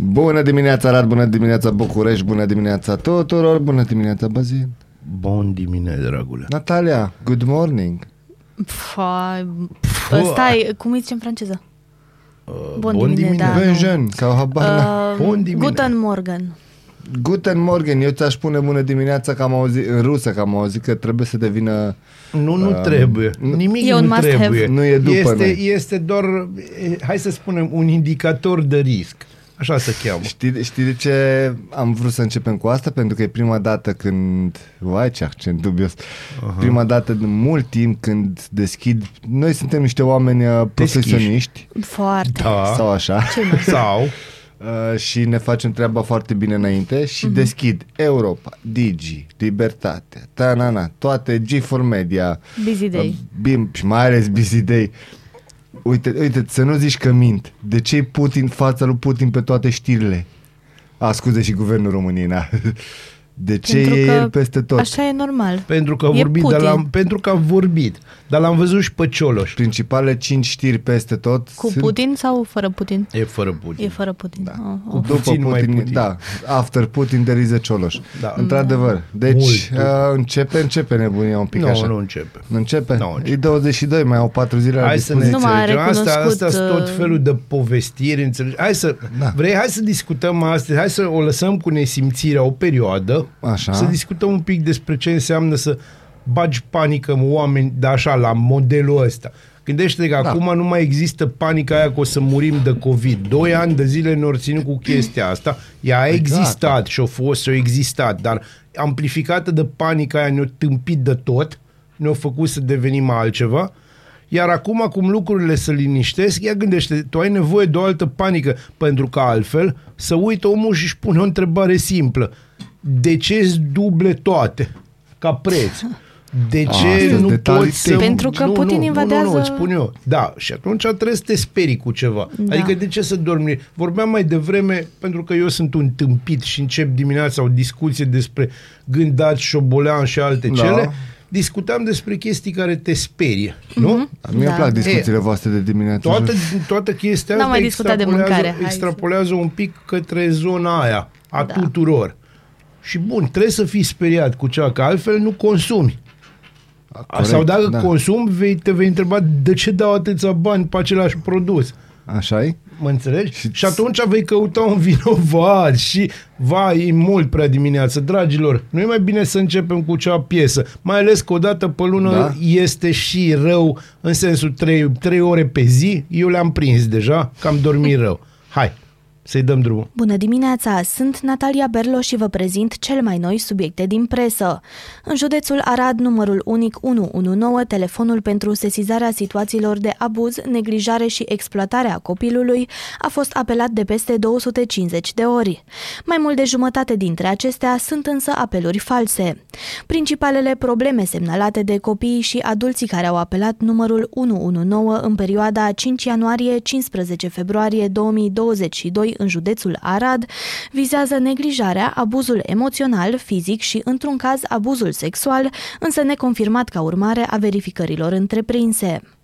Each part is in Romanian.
Bună dimineața, Arad, bună dimineața, București, bună dimineața tuturor, bună dimineața, Bazin. Bun dimineața, dragule. Natalia, good morning. Fa... Stai, cum îi zice în franceză? Uh, Bun dimine, da. Benjen, sau habar n-am. Uh, Bun dimine. Guten Morgen. Guten Morgen, eu ți-aș spune bună dimineața că am auzit, în rusă că am auzit că trebuie să devină... Nu, nu Um, trebuie. Nimic E un nu must trebuie. have. Nu e după este, noi. este doar, e, hai să spunem, un indicator de risc. Așa se cheamă. Știi, știi de ce am vrut să începem cu asta? Pentru că e prima dată când... Vai, ce accent dubios. Uh-huh. Prima dată de mult timp când deschid... Noi suntem niște oameni uh, profesioniști Foarte. Da. sau așa. Sau, Uh, și ne facem treaba foarte bine înainte și uh-huh. deschid Europa, Digi, Libertate, Tanana, toate G4 Media, Busy day. uh, BIM și mai ales Busy Day. Uite, uite, să nu zici că mint. De ce Putin, fața lui Putin pe toate știrile? A, scuze și guvernul României, na. De ce Pentru e că el peste tot? Așa e normal. pentru că a E vorbit, dar Putin. l-am, pentru că a vorbit, dar l-am văzut și pe Cioloș. Principalele cinci știri peste tot Cu sunt Putin sau fără Putin? E fără Putin. E fără Putin. Da. Oh, Cu oh. După puțin Putin, mai Putin. da, after Putin there is a Cioloș. Da. Într-adevăr. Deci Mult. uh, începe, începe nebunia un pic Nu, așa. nu începe. Nu începe? Nu începe. E 22, mai au 4 zile la Hai să ne dispoziție. Nu m-a înțelegem. Asta, recunoscut, asta sunt tot uh, felul de povestiri, înțelegi? Hai să, Da. da. vrei, hai să discutăm astăzi, hai să o lăsăm cu nesimțirea o perioadă, Așa. să discutăm un pic despre ce înseamnă să bagi panică în oameni, dar așa, la modelul ăsta. Gândește că Da. da. acum nu mai există panica aia că o să murim de COVID. Doi ani de zile ne-au ținut cu chestia asta. Ea a Exact. existat și a fost și a existat, dar amplificată de panica aia ne-a tâmpit de tot, ne-a făcut să devenim altceva. Iar acum, cum lucrurile se liniștesc, ia gândește, tu ai nevoie de o altă panică, pentru că altfel să uită omul și își pune o întrebare simplă. De ce duble toate ca preț? De ce Astea-s nu detalii poți să... tehnice. Pentru că nu, Putin nu, invadează- Nu, nu, îți spun eu. Da, și atunci trebuie să te sperii cu ceva. Da. Adică de ce să dormi? Vorbeam mai devreme, pentru că eu sunt un tâmpit și încep dimineața o discuție despre gândați, șobolean și alte Da. cele. Discutam despre chestii care te sperie, nu? Mie îmi Da. plac discuțiile voastre de dimineață. Toată, toată chestia N-am asta mai discutat de extrapolează- mâncare, hai extrapolează un pic către zona aia a Da. tuturor. Și bun, trebuie să fii speriat cu ceva, că altfel nu consumi. Corect, Sau dacă da. consumi, vei, te vei întreba de ce dau atâția bani pe același produs. așa e? Mă înțelegi? Și- Și, și atunci vei căuta un vinovat și vai, e mult prea dimineață. Dragilor, nu e mai bine să începem cu cea piesă, mai ales că o dată pe lună Da. da. este și rău în sensul 3, 3 ore pe zi. Eu le-am prins deja, că am dormit rău. Hai, să-i dăm drumul. Bună dimineața! Sunt Natalia Berlo și vă prezint cel mai noi subiecte din presă. În județul Arad, numărul unic 119, telefonul pentru sesizarea situațiilor de abuz, neglijare și exploatare a copilului, a fost apelat de peste 250 de ori. Mai mult de jumătate dintre acestea sunt însă apeluri false. Principalele probleme semnalate de copiii și adulții care au apelat numărul 119 în perioada 5 ianuarie-15 februarie 2022 în județul Arad vizează neglijarea, abuzul emoțional, fizic și, într-un caz, abuzul sexual, însă neconfirmat ca urmare a verificărilor întreprinse.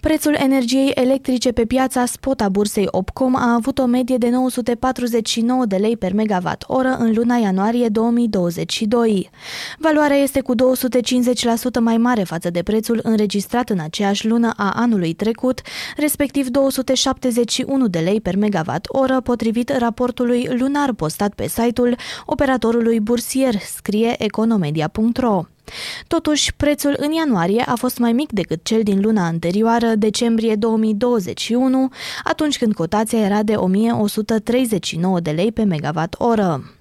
Prețul energiei electrice pe piața spot a bursei Opcom a avut o medie de 949 de lei per megawatt oră în luna ianuarie 2022. Valoarea este cu 250% mai mare față de prețul înregistrat în aceeași lună a anului trecut, respectiv 271 de lei per megawatt oră, potrivit raportului lunar postat pe site-ul operatorului bursier, scrie economedia.ro. Totuși, prețul în ianuarie a fost mai mic decât cel din luna anterioară, decembrie 2021, atunci când cotația era de 1139 de lei pe megawatt oră.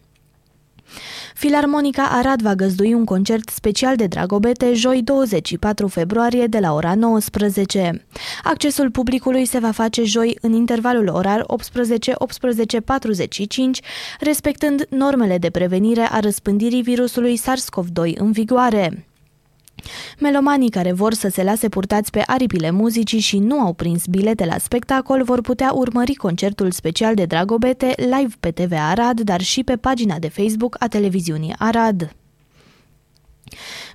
Filarmonica Arad va găzdui un concert special de Dragobete joi 24 februarie de la ora 19. Accesul publicului se va face joi în intervalul orar 18-18.45, respectând normele de prevenire a răspândirii virusului SARS-CoV-2 în vigoare. Melomanii care vor să se lase purtați pe aripile muzicii și nu au prins bilete la spectacol vor putea urmări concertul special de Dragobete live pe TV Arad, dar și pe pagina de Facebook a televiziunii Arad.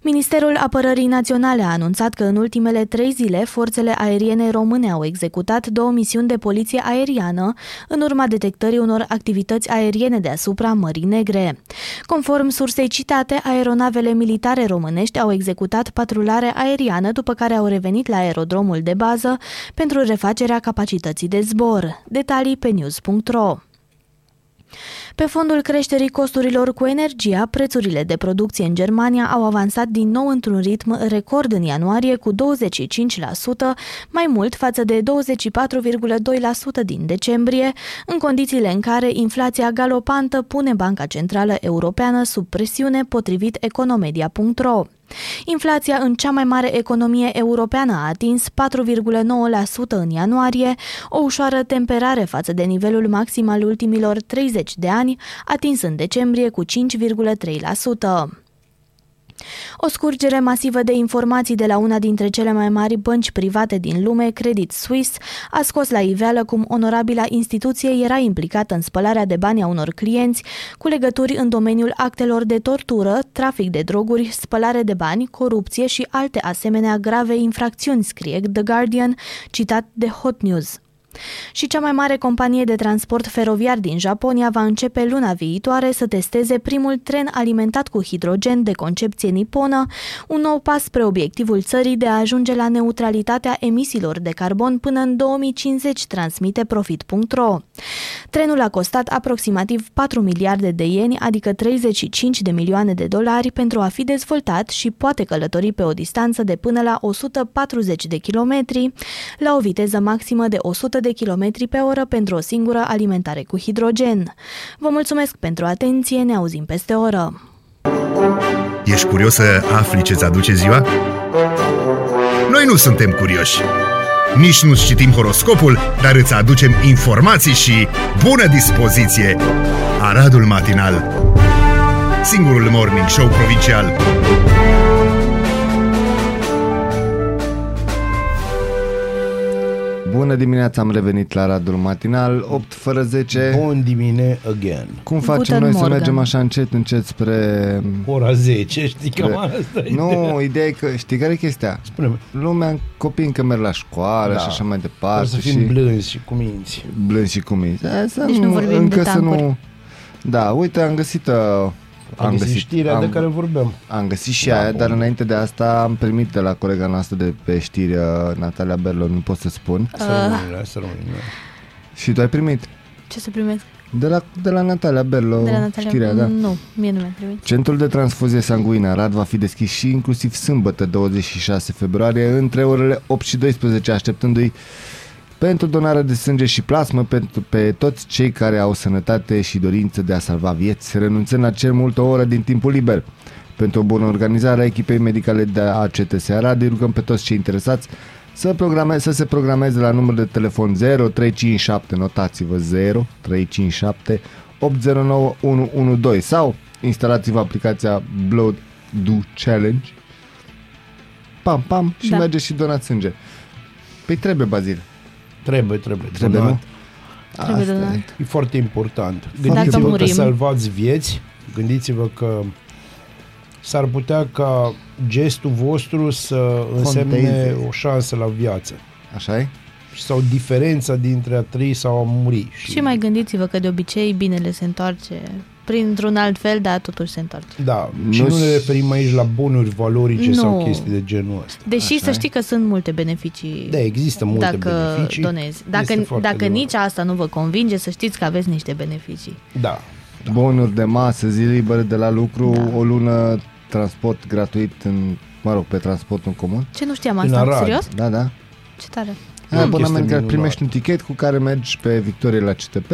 Ministerul Apărării Naționale a anunțat că în ultimele trei zile forțele aeriene române au executat două misiuni de poliție aeriană în urma detectării unor activități aeriene deasupra Mării Negre. Conform sursei citate, aeronavele militare românești au executat patrulare aeriană după care au revenit la aerodromul de bază pentru refacerea capacității de zbor. Detalii pe news.ro pe fondul creșterii costurilor cu energia, prețurile de producție în Germania au avansat din nou într-un ritm record în ianuarie cu 25%, mai mult față de 24,2% din decembrie, în condițiile în care inflația galopantă pune Banca Centrală Europeană sub presiune potrivit economedia.ro. Inflația în cea mai mare economie europeană a atins 4,9% în ianuarie, o ușoară temperare față de nivelul maxim al ultimilor 30 de ani, atins în decembrie cu 5,3%. O scurgere masivă de informații de la una dintre cele mai mari bănci private din lume, Credit Suisse, a scos la iveală cum onorabila instituție era implicată în spălarea de bani a unor clienți cu legături în domeniul actelor de tortură, trafic de droguri, spălare de bani, corupție și alte asemenea grave infracțiuni, scrie The Guardian, citat de Hot News. Și cea mai mare companie de transport feroviar din Japonia va începe luna viitoare să testeze primul tren alimentat cu hidrogen de concepție niponă, un nou pas spre obiectivul țării de a ajunge la neutralitatea emisiilor de carbon până în 2050, transmite Profit.ro. Trenul a costat aproximativ 4 miliarde de ieni, adică 35 de milioane de dolari, pentru a fi dezvoltat și poate călători pe o distanță de până la 140 de kilometri, la o viteză maximă de 100 de km pe oră pentru o singură alimentare cu hidrogen. Vă mulțumesc pentru atenție, ne auzim peste o oră. Ești curios să afli ce-ți aduce ziua? Noi nu suntem curioși. Nici nu citim horoscopul, dar îți aducem informații și bună dispoziție! Aradul Matinal Singurul morning show provincial Bună dimineața, am revenit la Radul Matinal, 8 fără 10. Bun dimine again. Cum facem Guten noi să Morgen. mergem așa încet, încet spre... Ora 10, știi cam asta e Nu, ideea. ideea e că, știi care e chestia? Spune-mi, Lumea, copii încă merg la școală Da. și așa mai o departe să și fim blânzi și cuminți. blânzi și cuminți. E, Să Deci nu vorbim încă de să tancuri. nu... Da, uite, am găsit... Uh, Am găsit știrea am, de care vorbeam. Am găsit și Da, aia, bun. dar înainte de asta am primit de la colega noastră de pe știri, uh, Natalia Berlo, nu pot să spun. Să rămânem, să rămânem. Și tu ai primit? Ce să primesc? De la, de la Natalia Berlo, De la Natalia? știrea, da. Nu, mie nu mi-a primit. Centrul de transfuzie sanguină Arad va fi deschis și inclusiv sâmbătă 26 februarie între orele 8 și 12 așteptându-i pentru donarea de sânge și plasmă pentru pe toți cei care au sănătate și dorință de a salva vieți, renunțând la cel mult o oră din timpul liber. Pentru o bună organizare a echipei medicale de ACTS Arad, îi rugăm pe toți cei interesați să, programe, să se programeze la numărul de telefon 0357, notați-vă 0357 809 112 sau instalați-vă aplicația Blood Do Challenge pam, pam și Da. mergeți și donați sânge. Păi trebuie, Bazil. Trebuie, trebuie. Trebuie, donat. nu? Trebuie Asta donat. e. E foarte important. Dacă Gândiți-vă că murim. salvați vieți, gândiți-vă că s-ar putea ca gestul vostru să însemne Conteze. o șansă la viață. Așa e? Sau diferența dintre a trăi sau a muri. Și mai gândiți-vă că de obicei binele se întoarce printr-un alt fel, dar totuși se întoarce. Da, și Nu nu ne s- referim aici la bunuri valorice Nu. sau chestii de genul ăsta. Deși Așa să e. știi că sunt multe beneficii Da, există multe dacă beneficii. donezi. Este Dacă, foarte dacă adevărat. nici asta nu vă convinge, să știți că aveți niște beneficii. Da. Bonuri de masă, zi liberă de la lucru, Da. o lună transport gratuit în, mă rog, pe transportul în comun. Ce nu știam În asta? Arad. Serios? Da, da. Ce tare. Ai Mm. abonament Chestie care minunată. primești un tichet cu care mergi pe Victorie la CTP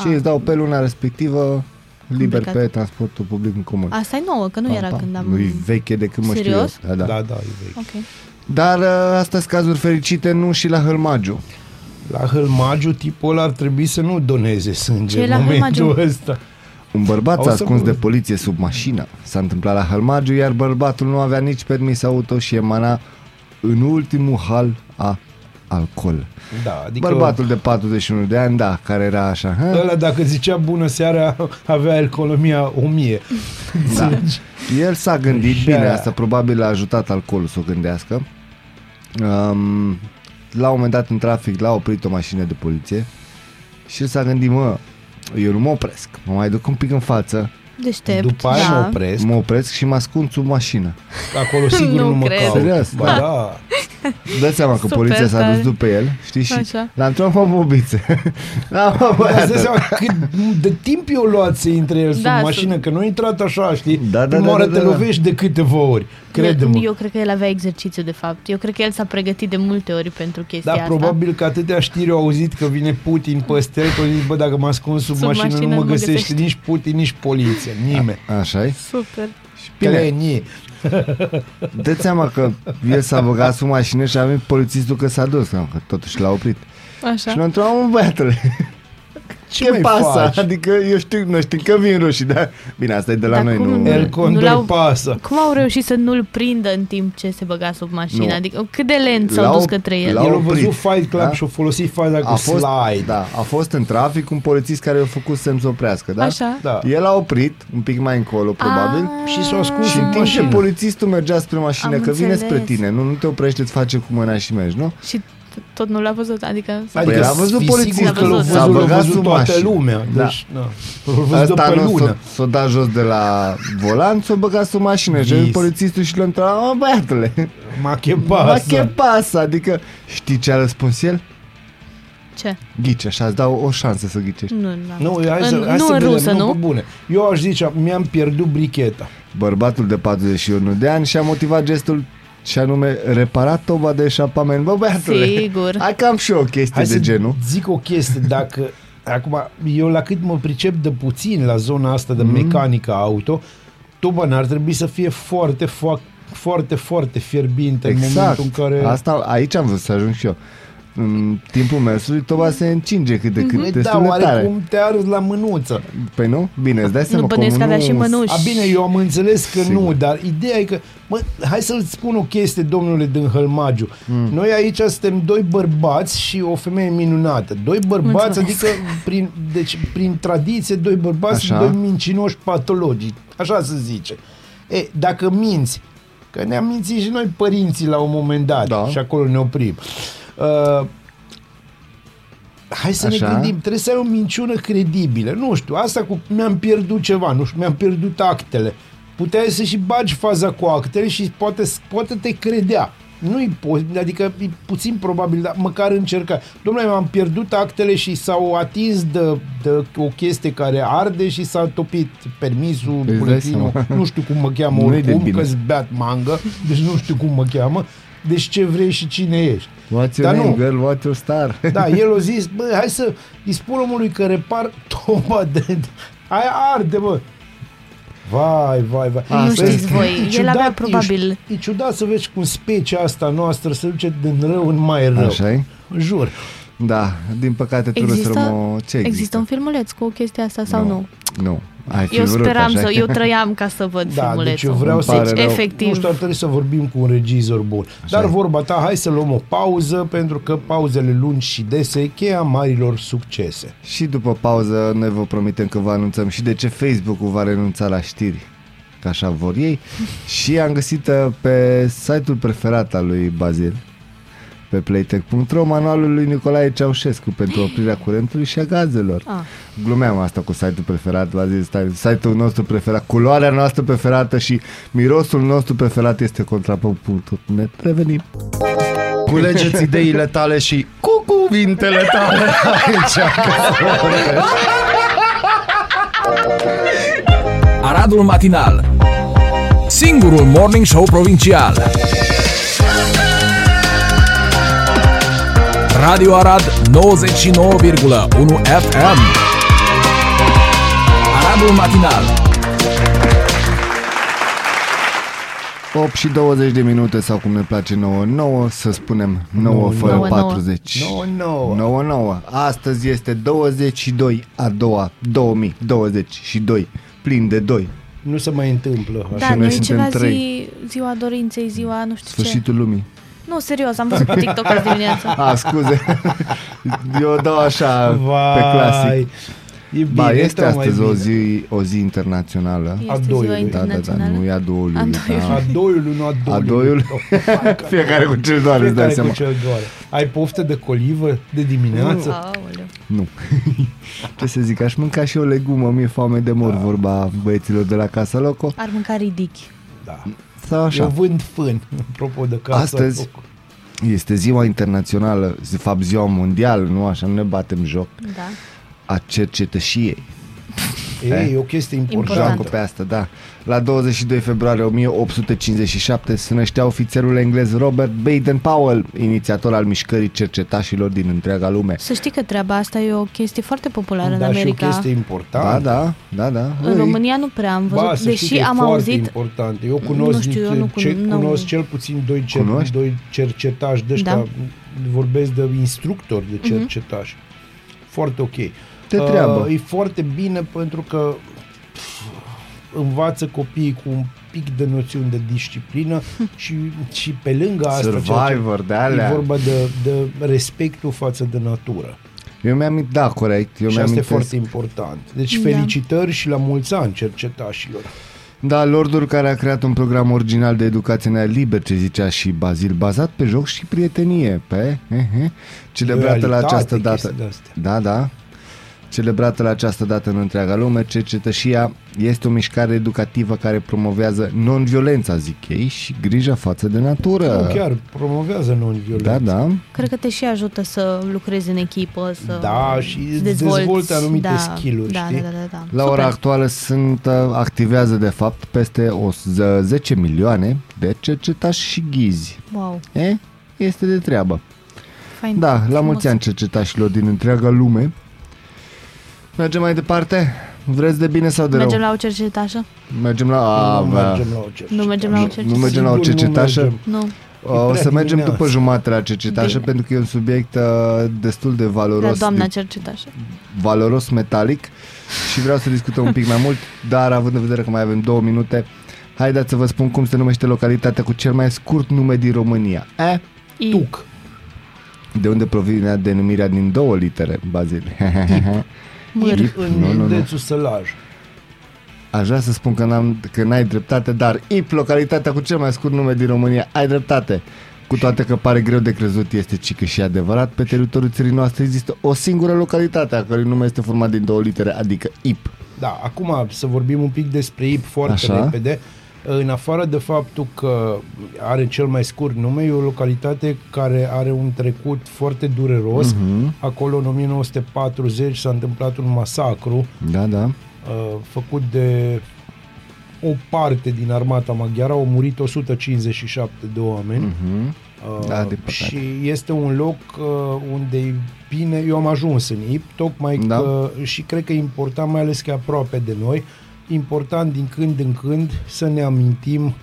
și Ah. îți dau pe luna respectivă liber Complicat. pe transportul public în comun. Asta e nouă, că nu Pam, era pam. când am... Nu e veche de când mă știu Serios? eu. Da, da. Da, da, e vechi. Ok. Dar uh, astea sunt cazuri fericite, nu și la Hălmagiu. La Hălmagiu, tipul ăla ar trebui să nu doneze sânge Ce e în la momentul Hălmagiu? ăsta. Un bărbat O s-a să ascuns vă- de poliție sub mașină. S-a întâmplat la Hălmagiu, iar bărbatul nu avea nici permis auto și emana în ultimul hal a alcool. Da, adică Bărbatul de 41 de ani, da, care era așa, hă? ăla dacă zicea bună seara avea economia 1000. Da. El s-a gândit, Și bine, aia. asta probabil a ajutat alcoolul să o gândească. Um, la un moment dat în trafic l-a oprit o mașină de poliție și el s-a gândit, mă, eu nu mă opresc, mă mai duc un pic în față, Deștept. După aia da. mă opresc, mă opresc și mă ascund sub mașină. acolo sigur Nu nu, mă cred. caut. Serios, Ba da. da. Dă seama că Super poliția s-a dus tare. după el, știi, și Așa. l-a întrebat mă bobițe. da, mă, Îți băiată. dai seama cât de timp eu luat să intre el sub Da, mașină, că nu a intrat așa, știi? Da, da, Prima da, oară da, te da. lovești de câteva ori, crede-mă. Eu, eu cred că el avea exercițiu de fapt. Eu cred că el s-a pregătit de multe ori pentru chestia Da, asta. probabil că atâtea știri au auzit că vine Putin pe stele, că au zis, bă, dacă mă ascund sub, Sub mașină, mașină nu mă nu mă găsește găsește. nici Putin, nici poliție, nimeni. așa e? Super. Bine. Clenii. dă seama că el s-a băgat sub mașină și a venit polițistul că s-a dus, că totuși l-a oprit. Așa. Și l-a întrebat, mă, băiatule, Ce ce mai pasă? faci? Adică eu știu, noi știm că vin rușii, dar bine, asta e de la Dar noi, cum nu... nu- El Nu condor l-au- pasă. Cum au reușit să nu-l prindă în timp ce se băga sub mașină? Nu. Adică cât de lent s-au L-au- dus către el? l-au- El a oprit. văzut Fight Club Da? și a folosit faza cu a fost, slide. da, a fost în trafic un polițist care i-a făcut semn să oprească, da? Așa. Da. El a oprit, un pic mai încolo, probabil, Ah, Și s-a ascuns și în în timp ce mașină. polițistul mergea spre mașină, Am că vine spre înțeles. tine, nu, nu te oprește, îți face cu mâna și mergi, nu? Și t- tot nu l-a văzut, adică... s-a- Adică Păi a văzut fii polițistul, sigur că l-a s-a văzut, l-a băgat văzut sub toată mașină. lumea. Da. Deci, da. L-a văzut de Asta pe nu lună. s-o, s-o dat jos de la volan, s-o băgat sub mașină și a venit Vis. polițistul și l-a întrebat, mă băiatule, Ma che ma pasă. ce pasă? Adică, știi ce a răspuns el? Ce? Ghice, așa, îți dau o șansă să ghicești. Nu, Nu, nu. hai să, În- hai nu să în vedem, rusă, nu? nu? Pe bune. Eu aș zice, mi-am pierdut bricheta. Bărbatul de 41 de ani și-a motivat gestul și anume reparat toba de eșapament. Bă, băiatule, Sigur. hai că am și eu o chestie Hai de să genul. zic o chestie, dacă... Acum, eu la cât mă pricep de puțin la zona asta de mecanică auto, toba n-ar trebui să fie foarte, foarte, foarte, foarte fierbinte în Exact. momentul în care... Asta, aici am vrut să ajung și eu. În timpul mersului toba se încinge cât de cât Păi destul da, de tare. oarecum te arzi la mânuță. Păi nu? Bine, îți dai seama Nu că bănuiesc că omul avea și nu- mănuși. A, bine, eu am înțeles că Sigur. nu, dar ideea e că, mă, hai să-ți spun o chestie, domnule din Hălmagiu. Mm. Noi aici suntem doi bărbați și o femeie minunată. Doi bărbați, Mulțumesc. adică prin, deci, prin tradiție, doi bărbați Așa. și doi mincinoși patologici. Așa se zice. E, dacă minți, că ne-am mințit și noi părinții la un moment dat Da. și acolo ne oprim. Uh, Hai să Așa. ne gândim, trebuie să ai o minciună credibilă. Nu știu, asta cu mi-am pierdut ceva, nu știu, mi-am pierdut actele. Puteai să și bagi faza cu actele și poate, poate te credea. Nu-i po- adică e puțin probabil, dar măcar încerca. Domnule, m-am pierdut actele și s-au atins de, de o chestie care arde și s-a topit permisul, dai buletinul, seama. nu știu cum mă cheamă Nu-i de oricum, bine. că-s beat mangă, deci nu știu cum mă cheamă, deci ce vrei și cine ești. What's your Dar name, nu. girl? What's your star? Da, el a zis, bă, hai să îi spun omului că repar toba de... Aia arde, bă. Vai, vai, vai. Nu Asta știți este. voi. E El ciudat, avea e- probabil... E, ciudat să vezi cum specia asta noastră se duce din rău în mai rău. Așa e? Jur. Da, din păcate trebuie să Există, rămă... Ce există? există un filmuleț cu chestia asta sau nu? Nu. Ai fi Eu vrut, speram așa să... e? Eu trăiam ca să văd Da, filmulețul. deci eu vreau Îmi să... pare Deci, rău. efectiv. Nu știu, ar trebui să vorbim cu un regizor bun. Dar e. vorba ta, hai să luăm o pauză, pentru că pauzele lungi și dese e cheia marilor succese. Și după pauză noi vă promitem că vă anunțăm și de ce Facebook-ul va renunța la știri, că așa vor ei. și am găsit uh, pe site-ul preferat al lui Bazil, pe playtech.ro, manualul lui Nicolae Ceaușescu pentru oprirea curentului și a gazelor. Ah. Glumeam asta cu site-ul preferat, v-a zis, stai, site-ul nostru preferat, culoarea noastră preferată și mirosul nostru preferat este contrapunct.net. Revenim. Culegeți ideile tale și cu cuvintele tale aici. Aradul Matinal Singurul Morning Show Provincial Radio Arad 99,1 FM Aradul Matinal 8 și 20 de minute sau cum ne place 9 9 să spunem 9 Nouă, fără nouă. 40 Nouă, nouă. 9 9 Astăzi este 22 a doua 2022 Plin de 2 Nu se mai întâmplă așa. Da, noi nu e suntem ceva trei. zi, ziua dorinței, ziua nu știu ce. Sfârșitul lumii Nu, serios, am văzut pe TikTok azi dimineața. A, scuze. Eu o dau așa Vai, pe clasic. E bine, Ba, este tocmai astăzi o bine. zi, o zi internațională. Este A ziua doiului. Da, da, da, internațională. nu e a doului. A doiului. Da. A doiului, nu a doiului. A doiului? Fiecare cu cel doar, îți dai Fiecare seama. cu cel doare. Ai poftă de colivă de dimineață? Aoleu. Nu. Ce să zic, aș mânca și o legumă, mi-e foame de mor, vorba băieților de la Casa Loco. Ar mânca ridichi. Da. Sau Eu așa. vând fân, apropo de casa. Astăzi este ziua internațională, de fapt ziua mondială, nu așa, nu ne batem joc, Da. a cercetășiei. E, e o chestie Important. Joacă importantă. pe asta, da. La 22 februarie 1857 se năștea ofițerul englez Robert Baden-Powell, inițiator al mișcării cercetașilor din întreaga lume. Să știi că treaba asta e o chestie foarte populară în Da, și o America. chestie Da, importantă. da, da, da. În Ei, România nu prea am văzut, Ba, să știi deși că e am foarte auzit important. Eu cunosc, Nu știu, eu niște- nu ce, cun- nu- cunosc cel puțin doi, cer, Cunoști? doi cercetași de ăștia, Da. vorbesc de instructori de cercetași. Foarte ok. De treabă. Uh, e foarte bine pentru că pf, învață copiii cu un pic de noțiuni de disciplină și, și pe lângă asta ceea ce- Survivor, de alea. E vorba de, de respectul față de natură. Eu mi-am da, corect. Eu și mi-am asta e foarte important. Deci Da. felicitări și la mulți ani cercetașilor. Da, Lordul care a creat un program original de educație nea liber, ce zicea și Bazil, bazat pe joc și prietenie, pe eh, celebrată la Loialitate, această dată. chestii de-astea. Da, da. Celebrată la această dată în întreaga lume, cercetășia este o mișcare educativă care promovează non-violența, zic ei, și grija față de natură. Nu, chiar promovează non-violență. Da, da. Cred că te și ajută să lucrezi în echipă, să Da, și îți îți dezvolți. dezvoltă anumite da, skill-uri, da, știi? Da, da, da. La Super. ora actuală sunt, uh, activează de fapt peste o z- 10 milioane de cercetași și ghizi. Wow, E? Este de treabă. fain. Da, la frumos. mulți ani cercetașilor din întreaga lume. Mergem mai departe? Vreți de bine sau de Mergem rău? la o cercetașă? Mergem la... A, nu bă. mergem la o cercetașă. Nu mergem la o cercetașă. Nu mergem la o Sigur nu cercetașă? mergem. Nu. O prea să mergem dimineață. după jumate la cercetașă Bine. pentru că e un subiect uh, destul de La valoros, doamna de, cercetașă. valoros metalic și vreau să discutăm un pic mai mult, dar având în vedere că mai avem două minute, haideți să vă spun cum se numește localitatea cu cel mai scurt nume din România. E? I. Tuc. De unde provine denumirea din două litere, Bazil? Mâr. Ip. În Nu, nu, nu. județul Sălaj. Aș vrea să spun că, n-am, că n-ai dreptate, dar IP, localitatea cu cel mai scurt nume din România, ai dreptate. Cu toate că pare greu de crezut, este cică și adevărat, pe teritoriul țării noastre există o singură localitate a cărui nume este format din două litere, adică IP. Da, acum să vorbim un pic despre IP foarte Așa. repede. În afară de faptul că are cel mai scurt nume, e o localitate care are un trecut foarte dureros. Mhm. Acolo în 1940 s-a întâmplat un masacru Da, da. uh, făcut de o parte din armata maghiară, au murit 157 de oameni. Mhm. Uh, Da, din păcate. și este un loc uh, unde e bine, eu am ajuns în IP, tocmai Da. că și cred că e important, mai ales că e aproape de noi, important din când în când să ne amintim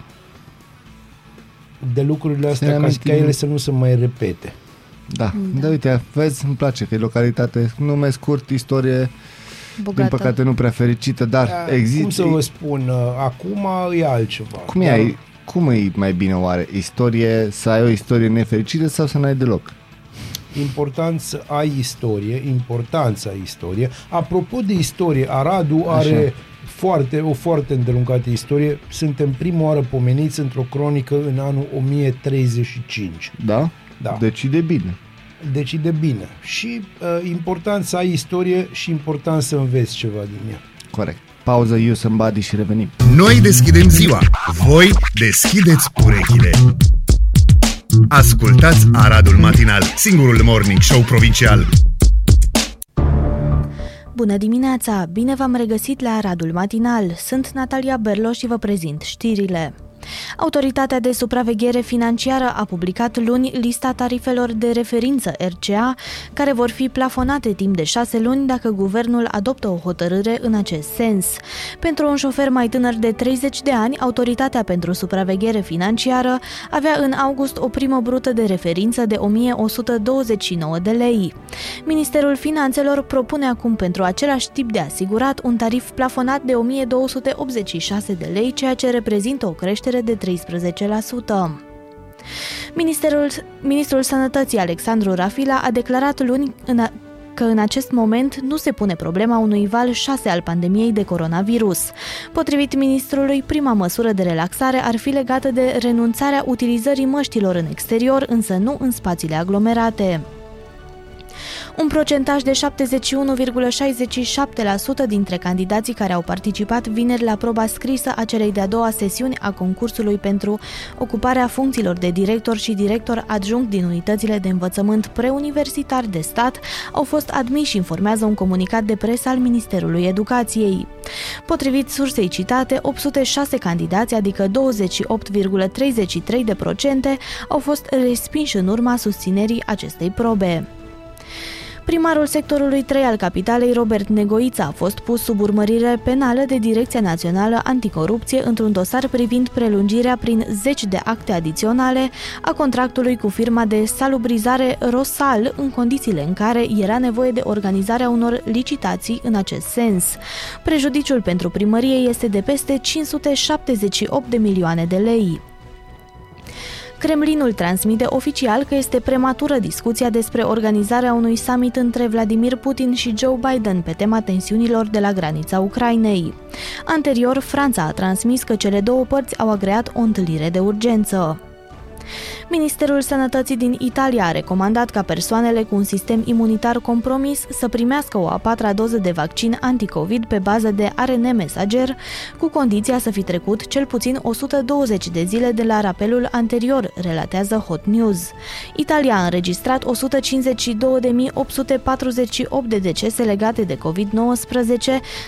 de lucrurile astea ne ca, amintim. ca ele să nu se mai repete. Da. da, uite, vezi, îmi place că e localitate, nume scurt, istorie, Bogată. din păcate nu prea fericită, dar Da, există... Cum să vă spun, uh, acum e altceva. Cum e, Dar ai, cum e mai bine oare? Istorie, să ai o istorie nefericită sau să n-ai deloc? important să ai istorie, importanța istorie. Apropo de istorie, Aradu are Așa. Foarte, o foarte îndelungată istorie. Suntem prima oară pomeniți într-o cronică în anul 1035. Da? Da. Deci e de bine. Deci e de bine. Și uh, important să ai istorie și important să înveți ceva din ea. Corect. Pauză, you somebody și revenim. Noi deschidem ziua, voi deschideți urechile. Ascultați Aradul Matinal, singurul morning show provincial. Bună dimineața! Bine v-am regăsit la Aradul Matinal. Sunt Natalia Berlo și vă prezint știrile. Autoritatea de supraveghere financiară a publicat luni lista tarifelor de referință RCA, care vor fi plafonate timp de șase luni dacă guvernul adoptă o hotărâre în acest sens. Pentru un șofer mai tânăr de 30 de ani, Autoritatea pentru supraveghere financiară avea în august o primă brută de referință de 1129 de lei. Ministerul Finanțelor propune acum pentru același tip de asigurat un tarif plafonat de 1286 de lei, ceea ce reprezintă o creștere de 13%. Ministerul, Ministrul Sănătății Alexandru Rafila a declarat luni în a, că în acest moment nu se pune problema unui val 6 al pandemiei de coronavirus. Potrivit ministrului, prima măsură de relaxare ar fi legată de renunțarea utilizării măștilor în exterior, însă nu în spațiile aglomerate. Un procentaj de 71,67% dintre candidații care au participat vineri la proba scrisă a celei de-a doua sesiuni a concursului pentru ocuparea funcțiilor de director și director adjunct din unitățile de învățământ preuniversitar de stat au fost admiși, informează un comunicat de presă al Ministerului Educației. Potrivit sursei citate, 806 candidați, adică 28,33%, au fost respinși în urma susținerii acestei probe. Primarul sectorului 3 al capitalei, Robert Negoița, a fost pus sub urmărire penală de Direcția Națională Anticorupție într-un dosar privind prelungirea prin zeci de acte adiționale a contractului cu firma de salubrizare Rosal în condițiile în care era nevoie de organizarea unor licitații în acest sens. Prejudiciul pentru primărie este de peste 578 de milioane de lei. Kremlinul transmite oficial că este prematură discuția despre organizarea unui summit între Vladimir Putin și Joe Biden pe tema tensiunilor de la granița Ucrainei. Anterior, Franța a transmis că cele două părți au agreat o întâlnire de urgență. Ministerul Sănătății din Italia a recomandat ca persoanele cu un sistem imunitar compromis să primească o a patra doză de vaccin anticovid pe bază de ARN mesager, cu condiția să fi trecut cel puțin 120 de zile de la rapelul anterior, relatează Hot News. Italia a înregistrat 152.848 de decese legate de COVID-19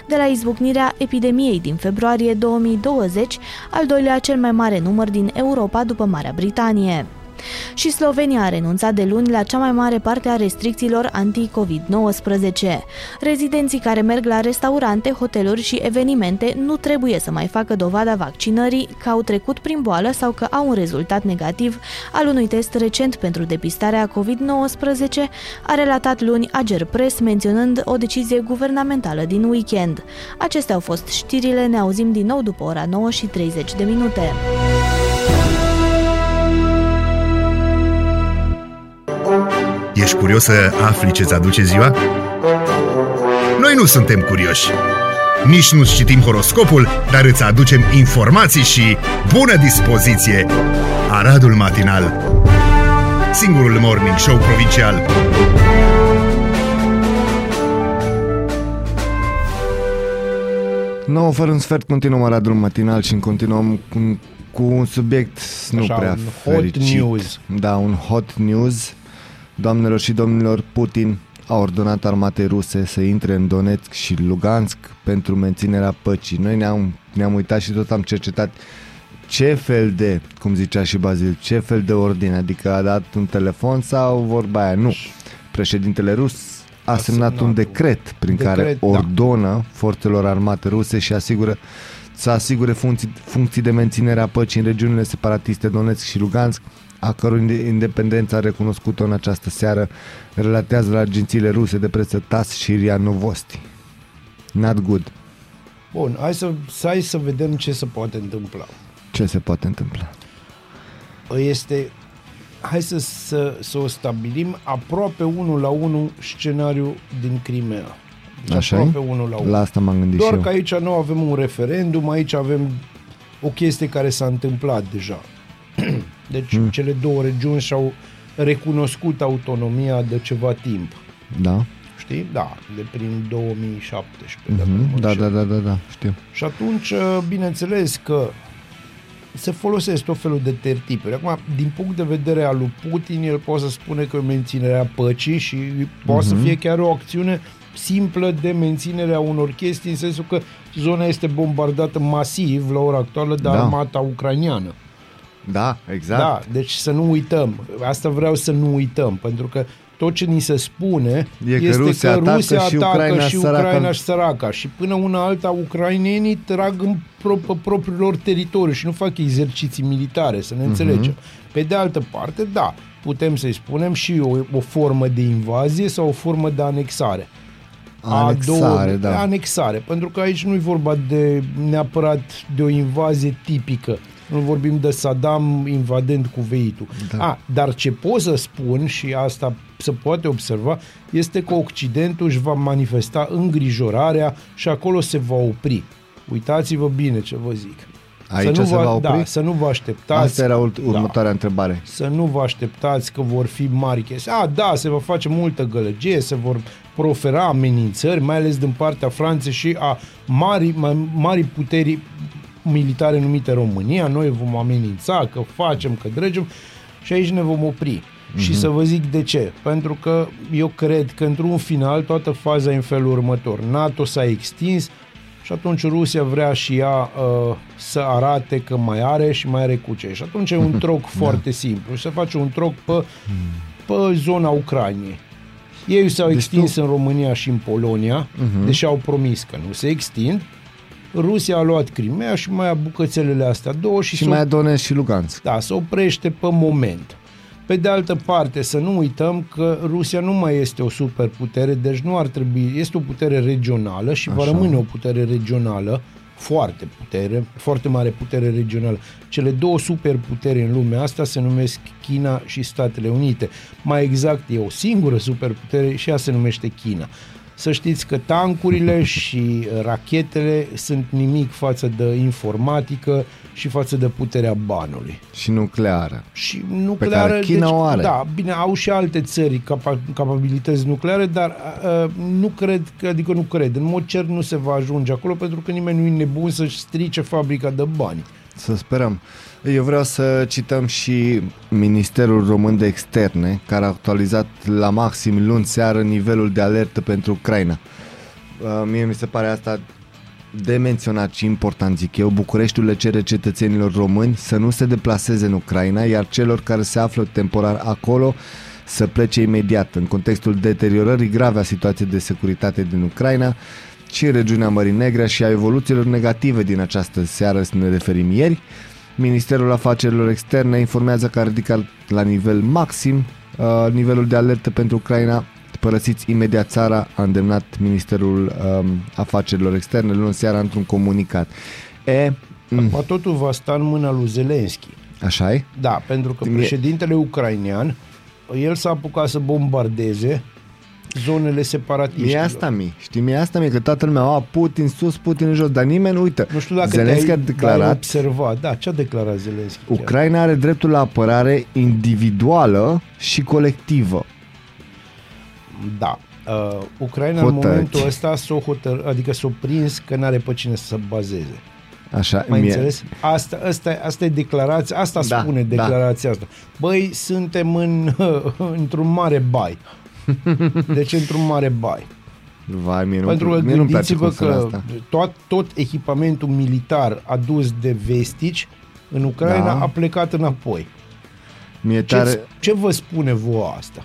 de la izbucnirea epidemiei din februarie 2020, al doilea cel mai mare număr din Europa după Marea Britanie. Și Slovenia a renunțat de luni la cea mai mare parte a restricțiilor anti-COVID-19. Rezidenții care merg la restaurante, hoteluri și evenimente nu trebuie să mai facă dovada vaccinării că au trecut prin boală sau că au un rezultat negativ al unui test recent pentru depistarea COVID-19, a relatat luni Ager Press menționând o decizie guvernamentală din weekend. Acestea au fost știrile, ne auzim din nou după ora 9 și 30 de minute. Ești curios să afli ce-ți aduce ziua? Noi nu suntem curioși. Nici nu citim horoscopul, dar îți aducem informații și bună dispoziție! Aradul Matinal Singurul morning show provincial Nouă fără un sfert continuăm Aradul Matinal și continuăm cu, cu un subiect nu Așa, prea un hot fericit. news. Da, un hot news. Doamnelor și domnilor, Putin a ordonat armatei ruse să intre în Donetsk și Lugansk pentru menținerea păcii. Noi ne-am, ne-am uitat și tot am cercetat ce fel de, cum zicea și Bazil, ce fel de ordine, adică a dat un telefon sau vorba aia, nu. Președintele rus a, A semnat, semnat un un decret prin care decret, da. ordonă forțelor armate ruse și asigură să asigure funcții, funcții de menținere a păcii în regiunile separatiste Donetsk și Lugansk, a căror inde- independență a recunoscut-o în această seară, relatează la agențiile ruse de presă TAS și RIA Novosti. Not good. Bun, hai să, să, hai să vedem ce se poate întâmpla. Ce se poate întâmpla? Este, hai să, să, să o stabilim, aproape unul la unul scenariu din Crimea. Deci Așa aproape unul la unul. La asta m-am gândit Doar și eu. că aici nu avem un referendum, aici avem o chestie care s-a întâmplat deja. Deci Hmm. mm. cele două regiuni și-au recunoscut autonomia de ceva timp. Da? Știi? Da, de prin 2017. dacă nu Mhm. mă Da, înșel. da, da, da, da, știu. Și atunci, uh, bineînțeles că se folosesc tot felul de tertipuri. Acum, din punct de vedere al lui Putin, el poate să spune că e menținerea păcii și poate să fie chiar o acțiune simplă de menținerea unor chestii, în sensul că zona este bombardată masiv la ora actuală de Da. armata ucraniană. Da, exact. Da, deci să nu uităm. Asta vreau să nu uităm, pentru că tot ce ni se spune E că este Rusia că atacă Rusia și atacă Ucraina și săracă. Ucraina și săraca. Și până una alta, ucrainenii trag în pro- pe propriul lor teritoriu și nu fac exerciții militare, să ne Mhm. înțelegem. Pe de altă parte, da, putem să-i spunem și o, o formă de invazie sau o formă de anexare. A Anexare, două, da. Anexare, pentru că aici nu e vorba de neapărat de o invazie tipică. Nu vorbim de Saddam invadând Cuveitul. Da. A, dar ce pot să spun, și asta se poate observa, este că Occidentul își va manifesta îngrijorarea și acolo se va opri. Uitați-vă bine ce vă zic. Aici să nu se vă, va opri? Da, să nu vă așteptați. Asta era ult- Da următoarea întrebare. să nu vă așteptați că vor fi mari chestii. A, da, se va face multă gălăgie, se vor profera amenințări, mai ales din partea Franței și a mari, mai, mari puteri militare numite România. Noi vom amenința că facem, că dregem și aici ne vom opri. Mm-hmm. Și să vă zic de ce. Pentru că eu cred că într-un final toată faza e în felul următor. NATO s-a extins, și atunci Rusia vrea și ea uh, să arate că mai are și mai are cu ce. Și atunci e un troc foarte simplu. Și se face un troc pe, pe zona Ucrainei. Ei s-au Deci extins tu- în România și în Polonia, deși au promis că nu se extind. Rusia a luat Crimea și mai a bucățelele astea două și, Și s-o- mai adone și Lugansk. da, se oprește pe moment. Pe de altă parte, să nu uităm că Rusia nu mai este o superputere, deci nu ar trebui, este o putere regională și va Așa. rămâne o putere regională, foarte putere, foarte mare putere regională. Cele două superputeri în lumea asta se numesc China și Statele Unite. Mai exact, e o singură superputere și ea se numește China. Să știți că tancurile și rachetele sunt nimic față de informatică și față de puterea banului Și nucleară. și nucleară... care China o are. Da, bine, au și alte țări capa- capabilități nucleare, dar uh, nu cred, că, adică nu cred, în mod cert nu se va ajunge acolo pentru că nimeni nu e nebun să-și strice fabrica de bani. Să sperăm. Eu vreau să cităm și Ministerul Român de Externe, care a actualizat la maxim luni seară nivelul de alertă pentru Ucraina. Uh, Mie mi se pare asta de menționat și important, zic eu. Bucureștiul le cere cetățenilor români să nu se deplaseze în Ucraina, iar celor care se află temporar acolo să plece imediat. În contextul deteriorării grave a situației de securitate din Ucraina și în regiunea Mării Negre și a evoluțiilor negative din această seară, să ne referim ieri, Ministerul Afacerilor Externe informează că a ridicat la nivel maxim uh, nivelul de alertă pentru Ucraina. Părăsiți imediat țara, a îndemnat Ministerul um, Afacerilor Externe luni seara într-un comunicat. E, mm, Acum totul va sta în mâna lui Zelenski. așa e? Da, pentru că Mie- președintele ucrainean, el s-a apucat să bombardeze zonele Mie separatiștilor. asta mi, știi, mie asta mi, că toată lumea, a, Putin sus, Putin în jos, dar nimeni, uite, Nu știu dacă Zelenski te-ai, a declarat ai observat. Da, ce a declarat Zelenski? chiar? Ucraina are dreptul la apărare individuală și colectivă. Da. Uh, Ucraina Hotărâți. în momentul ăsta s-o hotăr, adică s-o prins că n-are pe cine să se bazeze. Așa, Mai mie, înțeles? Asta, asta, asta e declarația, asta Da, spune da. declarația asta. Băi, suntem în, într-un mare bai. Deci într-un mare bai. Vai, mie nu, Pentru că mie nu-mi place gândiți-vă cum sună că asta. tot, tot echipamentul militar adus de vestici în Ucraina Da. a plecat înapoi. Mie Ce, tare, ce vă spune vouă asta?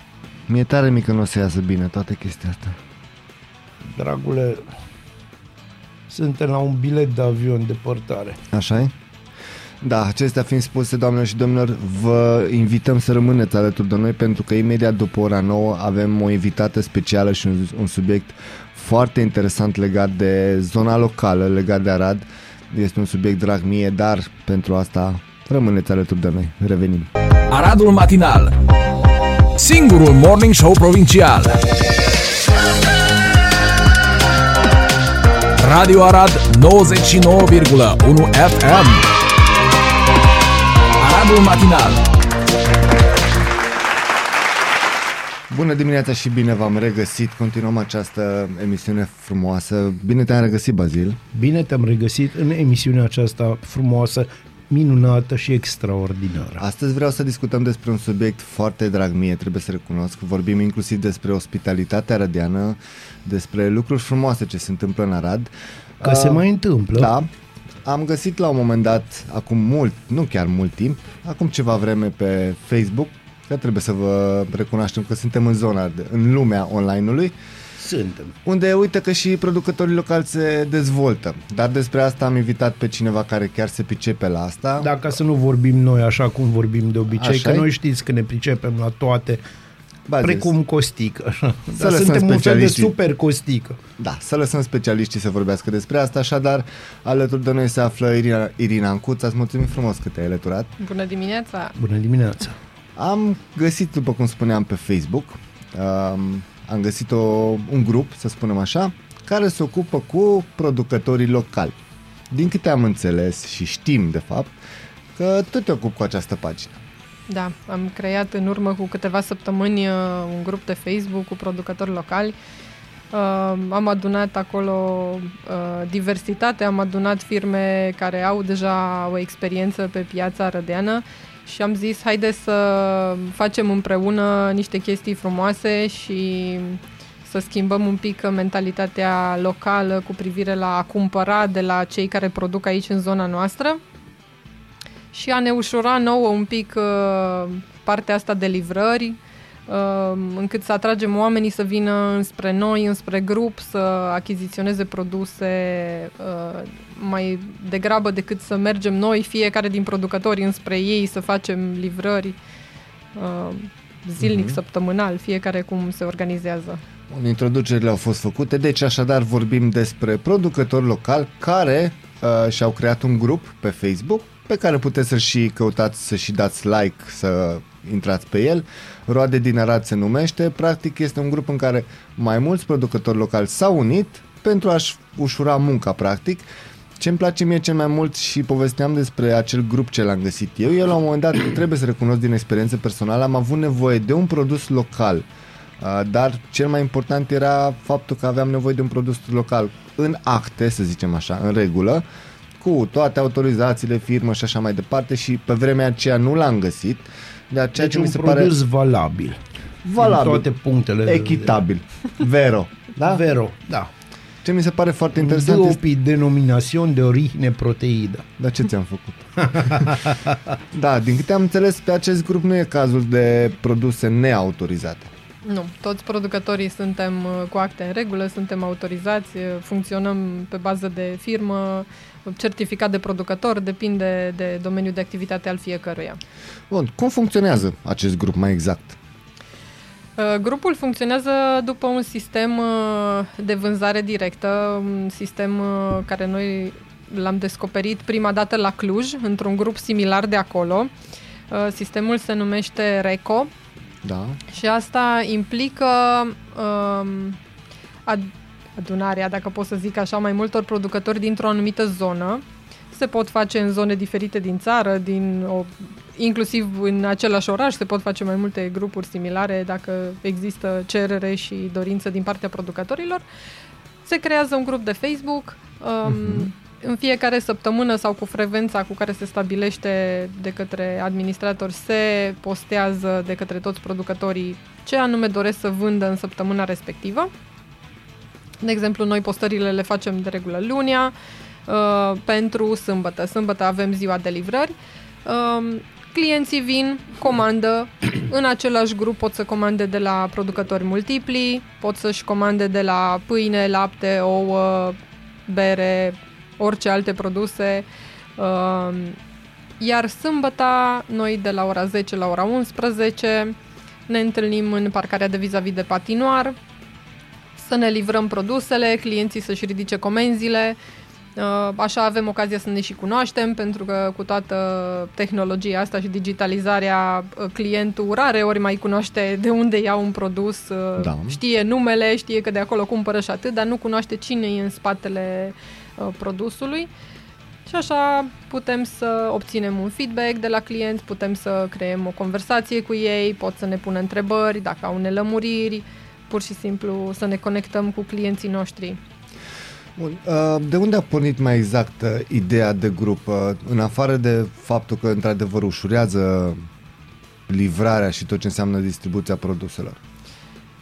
mie tare mică nu o să iasă bine toată chestia asta. Dragule, suntem la un bilet de avion depărtare. așa e? Da, acestea fiind spuse, doamnelor și domnilor, vă invităm să rămâneți alături de noi pentru că imediat după ora 9 avem o invitată specială și un, un subiect foarte interesant legat de zona locală, legat de Arad. Este un subiect drag mie, dar pentru asta rămâneți alături de noi. Revenim. Aradul Matinal Singurul Morning Show Provincial Radio Arad 99,1 FM Aradul Matinal Bună dimineața și bine v-am regăsit. Continuăm această emisiune frumoasă. Bine te-am regăsit, Bazil. Bine te-am regăsit în emisiunea aceasta frumoasă, minunată și extraordinară. Astăzi vreau să discutăm despre un subiect foarte drag mie, trebuie să recunosc. Vorbim inclusiv despre ospitalitatea aradiană, despre lucruri frumoase ce se întâmplă în Arad. Că se Uh, mai întâmplă. Da. Am găsit la un moment dat, acum mult, nu chiar mult timp, acum ceva vreme pe Facebook, că trebuie să vă recunoaștem că suntem în zona, de, în lumea online-ului, Suntem. unde uite că și producătorii locali se dezvoltă. Dar despre asta am invitat pe cineva care chiar se pricepe la asta. Da, ca să nu vorbim noi așa cum vorbim de obicei, Așa că e? noi știți că ne pricepem la toate. Bazez. Precum Costică. Să Dar lăsăm suntem un fel de specialiștii. super Costică. Da, să lăsăm specialiștii să vorbească despre asta, așadar alături de noi se află Irina, Irina Ancuț, îți mulțumim frumos că te-ai alăturat. Bună dimineața! Bună dimineața! Am găsit, după cum spuneam, pe Facebook, um, am găsit o, un grup, să spunem așa, care se ocupă cu producătorii locali. Din câte am înțeles și știm, de fapt, că tu te ocupi cu această pagină. Da, am creat în urmă cu câteva săptămâni uh, un grup de Facebook cu producători locali. Uh, am adunat acolo uh, diversitate, am adunat firme care au deja o experiență pe piața rădeană și am zis haide să facem împreună niște chestii frumoase și să schimbăm un pic mentalitatea locală cu privire la a cumpăra de la cei care produc aici în zona noastră și a ne ușura nouă un pic uh, partea asta de livrări, uh, încât să atragem oamenii să vină înspre noi, înspre grup, să achiziționeze produse uh, mai degrabă decât să mergem noi, fiecare din producători înspre ei, să facem livrări uh, zilnic, uh-huh. săptămânal, fiecare cum se organizează. Bun, introducerile au fost făcute, deci așadar vorbim despre producători locali care uh, și-au creat un grup pe Facebook pe care puteți să și căutați, să și dați like, să intrați pe el. Roade din Arad se numește. Practic este un grup în care mai mulți producători locali s-au unit pentru a-și ușura munca, practic. Ce îmi place mie cel mai mult și povesteam despre acel grup ce l-am găsit eu, eu la un moment dat, trebuie să recunosc din experiență personală, am avut nevoie de un produs local. Uh, dar cel mai important era faptul că aveam nevoie de un produs local în acte, să zicem așa, în regulă, cu toate autorizațiile, firmă și așa mai departe și pe vremea aceea nu l-am găsit. De aceea Deci ce mi un se pare produs valabil. valabil, În toate punctele. de echitabil, vero. Da? vedere. Vero, da. Ce mi se pare foarte Un interesant este... DOP denominațion de origine proteidă. Dar ce ți-am făcut? da, din câte am înțeles, pe acest grup nu e cazul de produse neautorizate. Nu, toți producătorii suntem uh, cu acte în regulă, suntem autorizați, uh, funcționăm pe bază de firmă, certificat de producător, depinde de domeniul de activitate al fiecăruia. Bun, cum funcționează acest grup mai exact? Uh, Grupul funcționează după un sistem uh, de vânzare directă, un sistem uh, care noi l-am descoperit prima dată la Cluj, într-un grup similar de acolo. Sistemul se numește RECO, Da. Și asta implică um, ad- adunarea, dacă pot să zic așa, mai multor producători dintr-o anumită zonă. Se pot face în zone diferite din țară, din o, inclusiv în același oraș, se pot face mai multe grupuri similare dacă există cerere și dorință din partea producătorilor. Se creează un grup de Facebook. Um, uh-huh. În fiecare săptămână sau cu frecvența cu care se stabilește de către administrator se postează de către toți producătorii ce anume doresc să vândă în săptămâna respectivă. De exemplu, noi postările le facem de regulă lunia uh, pentru sâmbătă. Sâmbătă avem ziua de livrări. Uh, clienții vin, comandă, în același grup pot să comande de la producători multipli, pot să-și comande de la pâine, lapte, ouă, bere, orice alte produse. Uh, iar sâmbăta, noi de la ora 10 la ora 11 ne întâlnim în parcarea de vis-a-vis de patinoar, să ne livrăm produsele, clienții să-și ridice comenzile, Uh, Așa avem ocazia să ne și cunoaștem, pentru că cu toată tehnologia asta și digitalizarea, uh, clientul rare ori mai cunoaște de unde ia un produs, uh, Da. știe numele, știe că de acolo cumpără și atât, dar nu cunoaște cine e în spatele uh, produsului. Și așa putem să obținem un feedback de la client, putem să creăm o conversație cu ei, pot să ne pună întrebări, dacă au nelămuriri, pur și simplu să ne conectăm cu clienții noștri. Bun. uh, De unde a pornit mai exact uh, ideea de grup? Uh, În afară de faptul că într-adevăr ușurează livrarea și tot ce înseamnă distribuția produselor.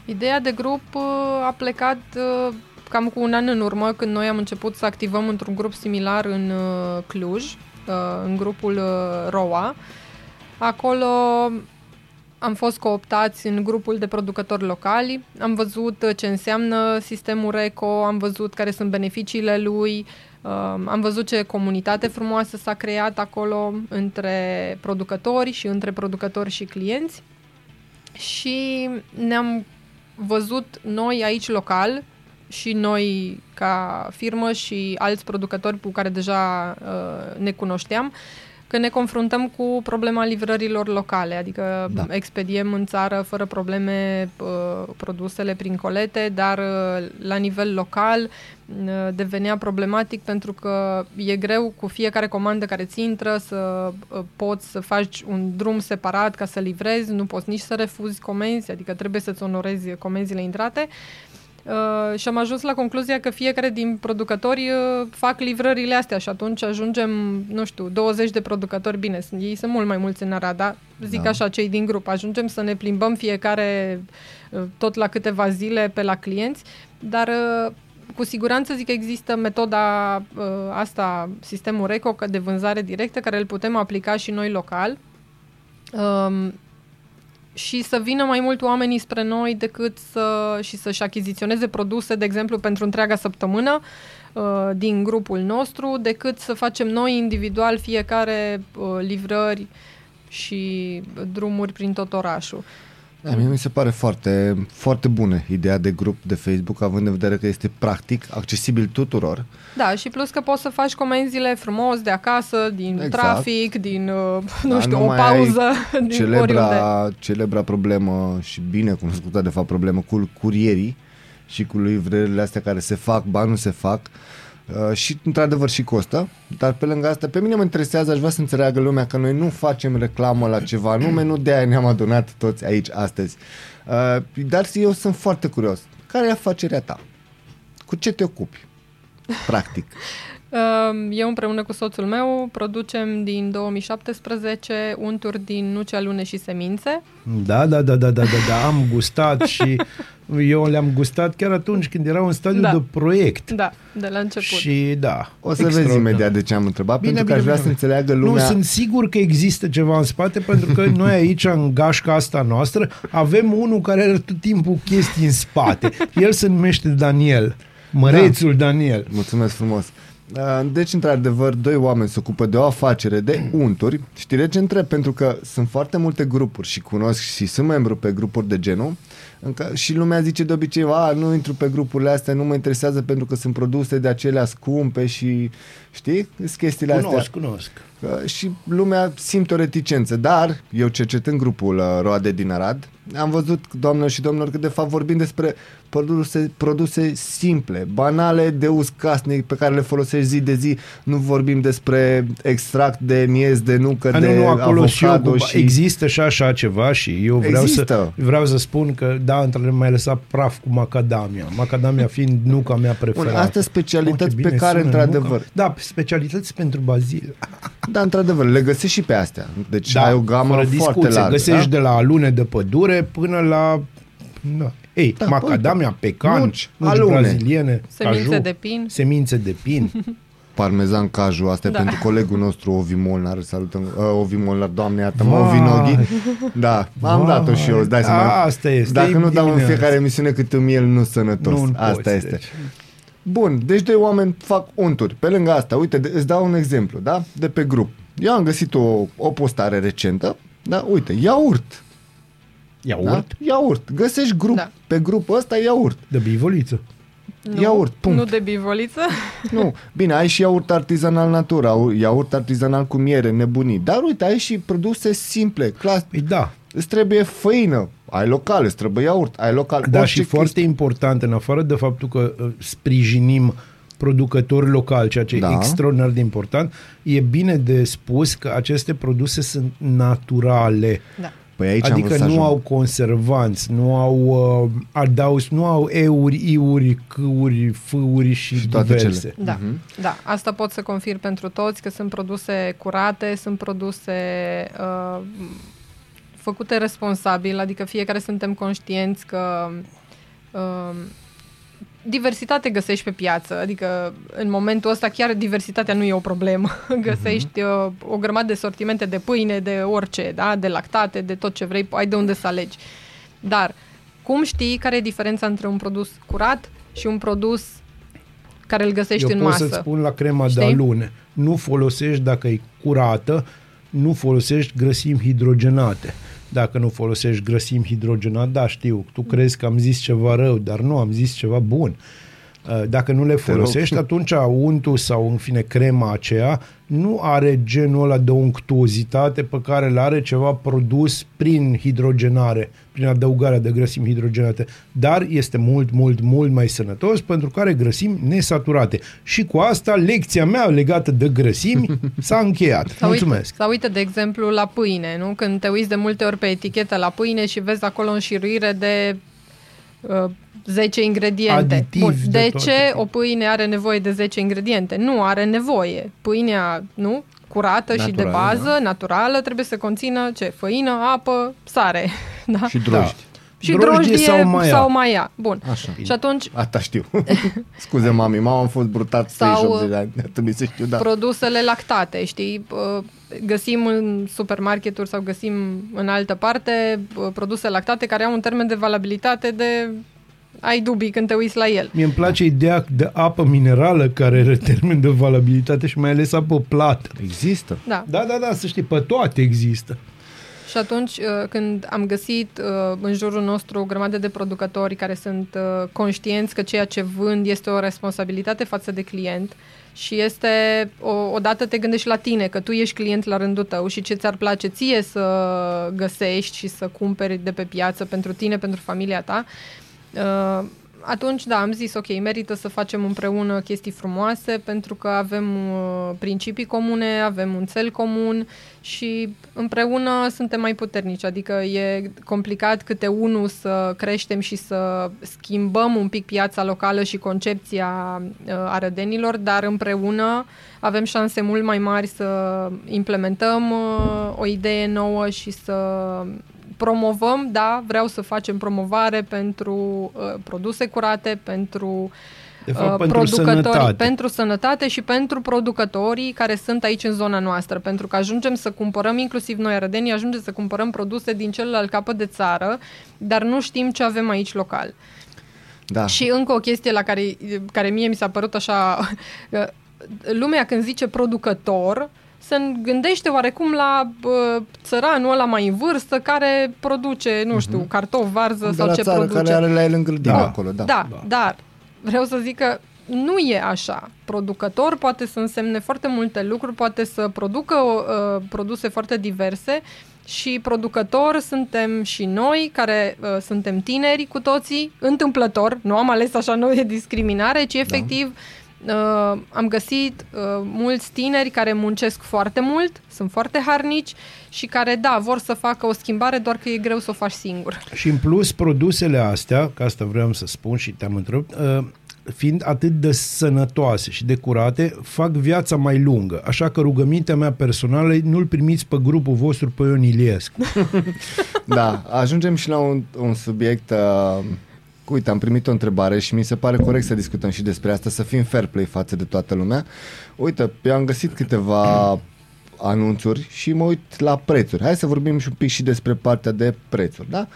Ideea de grup uh, a plecat uh, cam cu un an în urmă, când noi am început să activăm într-un grup similar în uh, Cluj, uh, în grupul uh, ROA. Acolo am fost cooptați în grupul de producători locali, am văzut uh, ce înseamnă sistemul RECO, am văzut care sunt beneficiile lui, uh, am văzut ce comunitate frumoasă s-a creat acolo între producători și între producători și clienți. și ne-am văzut noi aici local și noi ca firmă și alți producători cu care deja uh, ne cunoșteam, că ne confruntăm cu problema livrărilor locale, adică Da. da. expediem în țară fără probleme uh, produsele prin colete, dar uh, la nivel local uh, devenea problematic pentru că e greu cu fiecare comandă care ți intră să uh, poți să faci un drum separat ca să livrezi, nu poți nici să refuzi comenzi, adică trebuie să-ți onorezi comenzile intrate. Uh, și am ajuns la concluzia că fiecare din producători uh, fac livrările astea și atunci ajungem, nu știu, 20 de producători, bine, sunt- ei sunt mult mai mulți în Arad, dar zic Da. așa, cei din grup, ajungem să ne plimbăm fiecare uh, tot la câteva zile pe la clienți, dar uh, cu siguranță zic că există metoda uh, asta, sistemul RECO că de vânzare directă, care îl putem aplica și noi local. Um, și să vină mai mult oamenii spre noi decât să și să-și achiziționeze produse, de exemplu, pentru întreaga săptămână uh, din grupul nostru, decât să facem noi individual fiecare uh, livrări și drumuri prin tot orașul. Da, mie mi se pare foarte, foarte bună ideea de grup de Facebook, având în vedere că este practic, accesibil tuturor. Da, și plus că poți să faci comenzile frumos de acasă, din Exact. trafic, din, uh, nu Da, știu, nu o mai ai pauză, din oriunde. Celebra, celebra problemă și bine cunoscută de fapt problemă cu curierii și cu livrările astea care se fac, ba nu se fac uh, și într-adevăr și costă, dar pe lângă asta pe mine mă interesează, aș vrea să înțeleagă lumea că noi nu facem reclamă la ceva anume, nu de aia ne-am adunat toți aici astăzi. Uh, dar eu sunt foarte curios. Care e afacerea ta? Cu ce te ocupi? Practic. Um, Eu împreună cu soțul meu producem din 2017 unturi din nuci, alune și semințe. Da, da, da, da, da, da, da, am gustat și eu le-am gustat chiar atunci când erau în stadiu Da. de proiect. Da, de la început. Și da. O să vezi extraordinar. imediat de ce am întrebat, Bine, pentru că bine, aș vrea bine, să bine. înțeleagă lumea... Nu, sunt sigur că există ceva în spate, pentru că noi aici, în gașca asta noastră, avem unul care are tot timpul chestii în spate. El se numește Daniel. Mărețul da. Daniel. Mulțumesc frumos. Uh, Deci, într-adevăr, doi oameni se ocupă de o afacere de unturi. Știi de ce întreb? Pentru că sunt foarte multe grupuri și cunosc și sunt membru pe grupuri de genul încă, și lumea zice de obicei, a, nu intru pe grupurile astea, nu mă interesează pentru că sunt produse de acelea scumpe și, știi, sunt chestiile Cunosc, astea. cunosc. Uh, și lumea simte o reticență, dar eu cercetând grupul uh, Roade din Arad, am văzut, doamnelor și domnilor, că de fapt vorbim despre produse, produse simple, banale, de uz casnic, pe care le folosești zi de zi. Nu vorbim despre extract de miez, de nucă, A, de nu, nu, acolo și eu, avocado cu- și... există și așa ceva și eu vreau Există. să, vreau să spun că, da, într-adevăr, mai lăsat praf cu macadamia. Macadamia fiind nuca mea preferată. Bun, astea specialități Oh, ce pe bine care, sună, într-adevăr- nuca. Da, specialități pentru bazil. Da, într-adevăr, le găsești și pe astea. Deci Da, ai o gamă fără foarte discuție. largă. Găsești da? de la alune de pădure până la... Da. Ei, Da, da, macadamia, pecan, nuci, nuci, alune. braziliene, Semințe caju, de pin. semințe de pin. parmezan caju, asta Da. e pentru colegul nostru Ovi Molnar, salutăm, uh, Ovi Molnar, doamne iartă-mă, Vai. Ovi Noghi. Da, am Vai. dat-o și eu, îți dai seama. Asta este, Dacă nu dau în dimineața. fiecare emisiune cât îmi el nu sănătos. Nu asta poți, este. deci. Bun, deci doi oameni fac unturi. Pe lângă asta, uite, de, îți dau un exemplu, da? De pe grup. Eu am găsit o, o postare recentă, da? Uite, iaurt. Iaurt Da? Iaurt. Găsești grup, Da. pe grupul ăsta iaurt. de bivoliță. Nu, Iaurt, punct. Nu de bivoliță. Nu, bine, ai și iaurt artizanal natura, au- iaurt artizanal cu miere, nebunii. Dar uite, ai și produse simple, clas. Păi da, Îți trebuie făină, ai local, îți trebuie iaurt, ai local. da orice și foarte important, în afară de faptul că uh, sprijinim producători locali, ceea ce Da. e extraordinar de important, e bine de spus că aceste produse sunt naturale. Da. Păi aici am adică vrut să nu ajung. au conservanți, nu au uh, adaus, nu au euri, iuri, câuri, fâuri și, Și toate diverse. cele. Da, da, asta pot să confirm pentru toți că sunt produse curate, sunt produse uh, făcute responsabil, adică fiecare suntem conștienți că uh, diversitate găsești pe piață, adică în momentul ăsta chiar diversitatea nu e o problemă. Găsești uh, o grămadă de sortimente de pâine, de orice, da? de lactate, de tot ce vrei, ai de unde să alegi. Dar cum știi care e diferența între un produs curat și un produs care îl găsești Eu în pot masă? să-ți spun la crema de Știi? alune. Nu folosești dacă e curată nu folosești grăsimi hidrogenate. Dacă nu folosești grăsimi hidrogenate, da, știu, tu crezi că am zis ceva rău, dar nu, am zis ceva bun. Uh, Dacă nu le folosești, atunci untul sau, în fine, crema aceea nu are genul ăla de unctuozitate pe care îl are ceva produs prin hidrogenare, prin adăugarea de grăsimi hidrogenate, dar este mult, mult, mult mai sănătos pentru că are grăsimi nesaturate. Și cu asta, lecția mea legată de grăsimi s-a încheiat. Sau Mulțumesc! Uite, sau uite, de exemplu, la pâine, nu? Când te uiți de multe ori pe etichetă la pâine și vezi acolo înșiruire de uh, 10 ingrediente. Aditivi Bun, de de toate ce tipurile. o pâine are nevoie de 10 ingrediente? Nu are nevoie. Pâinea, nu? Curată și de Naturală, bază, naturală, trebuie să conțină ce? Făină, apă, sare. Da? Și drojdie. și Drojdie drojdie sau maia. sau maia. Bun. Așa. Și atunci Asta știu. Scuze, mami, mama am fost brutat Sau, 38 de ani. Trebuie să știu, da. produsele lactate, știi? Uh, Găsim în supermarketuri sau găsim în altă parte uh, produse lactate care au un termen de valabilitate de ai dubii când te uiți la el. Mie îmi place ideea de apă minerală care are termen de valabilitate și mai ales apă plată. Există. Da. Da, da, da, să știi, pe toate există. Și atunci uh, când am găsit uh, în jurul nostru o grămadă de producători care sunt uh, conștienți că ceea ce vând este o responsabilitate față de client și este, o, odată te gândești la tine, că tu ești client la rândul tău și ce ți-ar place ție să găsești și să cumperi de pe piață pentru tine, pentru familia ta, uh, atunci, da, am zis, ok, merită să facem împreună chestii frumoase pentru că avem uh, principii comune, avem un cel comun și împreună suntem mai puternici. Adică e complicat câte unul să creștem și să schimbăm un pic piața locală și concepția uh, arădenilor, dar împreună avem șanse mult mai mari să implementăm uh, o idee nouă și să promovăm, da, vreau să facem promovare pentru uh, produse curate, pentru De fapt, uh, pentru producători, sănătate. pentru sănătate și pentru producătorii care sunt aici în zona noastră, pentru că ajungem să cumpărăm, inclusiv noi arădenii, ajungem să cumpărăm produse din celălalt capăt de țară, dar nu știm ce avem aici local. Da. Și încă o chestie la care, care mie mi s-a părut așa, lumea când zice producător, se gândește oarecum la bă, țăranul ăla mai în vârstă care produce, nu știu, cartof, varză de sau la ce țară produce. care are la el în grădină Da. acolo, da. Da, da, dar vreau să zic că nu e așa. Producător poate să însemne foarte multe lucruri, poate să producă uh, produse foarte diverse și producător suntem și noi, care uh, suntem tineri cu toții, întâmplător, nu am ales așa, nu e discriminare, ci efectiv uh, am găsit uh, mulți tineri care muncesc foarte mult, sunt foarte harnici și care, da, vor să facă o schimbare, doar că e greu să o faci singur. Și în plus, produsele astea, că asta vreau să spun și te-am întrebat, uh, fiind atât de sănătoase și de curate, fac viața mai lungă. Așa că rugămintea mea personală e nu-l primiți pe grupul vostru pe Ion Iliescu. Da, ajungem și la un, un subiect... Uh, uite, am primit o întrebare și mi se pare corect să discutăm și despre asta, să fim fair play față de toată lumea. Uite, eu am găsit câteva anunțuri și mă uit la prețuri. Hai să vorbim și un pic și despre partea de prețuri, da?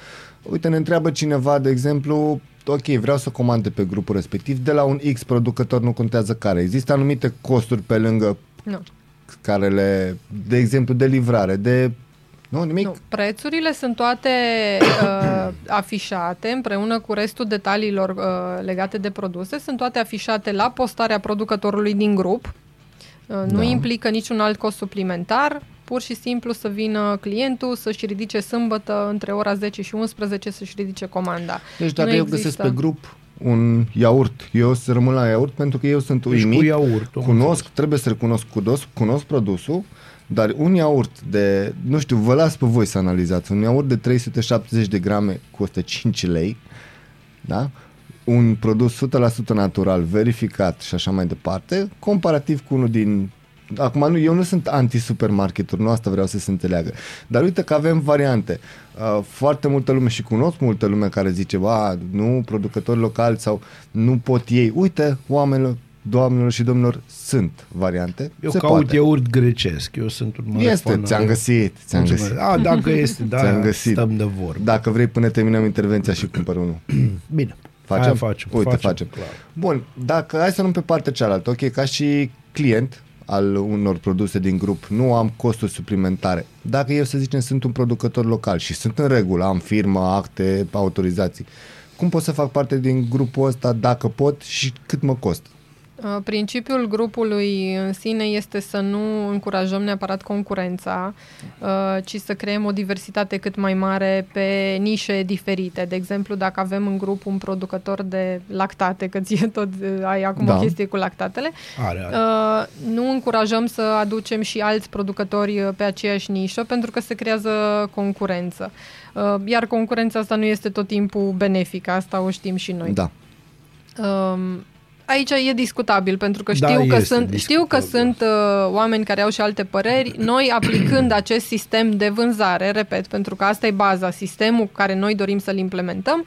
Uite, ne întreabă cineva, de exemplu, ok, vreau să comand de pe grupul respectiv, de la un X producător, nu contează care. Există anumite costuri pe lângă Nu. care le, de exemplu, de livrare, de... Nu, nimic? Nu, prețurile sunt toate uh, afișate împreună cu restul detaliilor uh, legate de produse, sunt toate afișate la postarea producătorului din grup. Uh, nu Da. implică niciun alt cost suplimentar, pur și simplu să vină clientul să-și ridice sâmbătă între ora 10 și 11 să-și ridice comanda. Deci dacă Nu eu există. găsesc pe grup un iaurt, eu o să rămân la iaurt pentru că eu sunt Deci uimit, cu iaurt, am cunosc, trebuie să recunosc, cunosc, cunosc produsul, dar un iaurt de, nu știu, vă las pe voi să analizați, un iaurt de 370 de grame costă 5 lei, da? un produs 100% natural, verificat și așa mai departe, comparativ cu unul din Acum, nu, eu nu sunt anti-supermarketuri, nu asta vreau să se înțeleagă. Dar uite că avem variante. Uh, foarte multă lume și cunosc multă lume care zice, ba, nu, producători locali sau nu pot ei. Uite, oamenilor, doamnelor și domnilor, sunt variante. Eu se caut poate. iaurt grecesc. Eu sunt un mare Este, fan ți-am al- găsit, ți-am Mulțumesc. găsit. A, dacă este, da, Ți-am găsit. stăm de vorbă. Dacă vrei până terminăm intervenția și cumpăr unul. Bine. Facem? Aia facem. Uite, facem. facem. Clar. Bun, dacă hai să luăm pe partea cealaltă, ok, ca și client, al unor produse din grup, nu am costuri suplimentare. Dacă eu, să zicem, sunt un producător local și sunt în regulă, am firmă, acte, autorizații, cum pot să fac parte din grupul ăsta dacă pot și cât mă costă? Uh, Principiul grupului în sine este să nu încurajăm neapărat concurența, uh, ci să creăm o diversitate cât mai mare pe nișe diferite. De exemplu, dacă avem în grup un producător de lactate, că ție tot uh, ai acum Da. o chestie cu lactatele, Are, are. Uh, nu încurajăm să aducem și alți producători uh, pe aceeași nișă pentru că se creează concurență. Uh, Iar concurența asta nu este tot timpul benefică, asta o știm și noi. Da. Um, aici e discutabil pentru că Da, știu că este sunt, știu că discutabil. sunt uh, oameni care au și alte păreri. Noi aplicând acest sistem de vânzare, repet, pentru că asta e baza, sistemul care noi dorim să-l implementăm,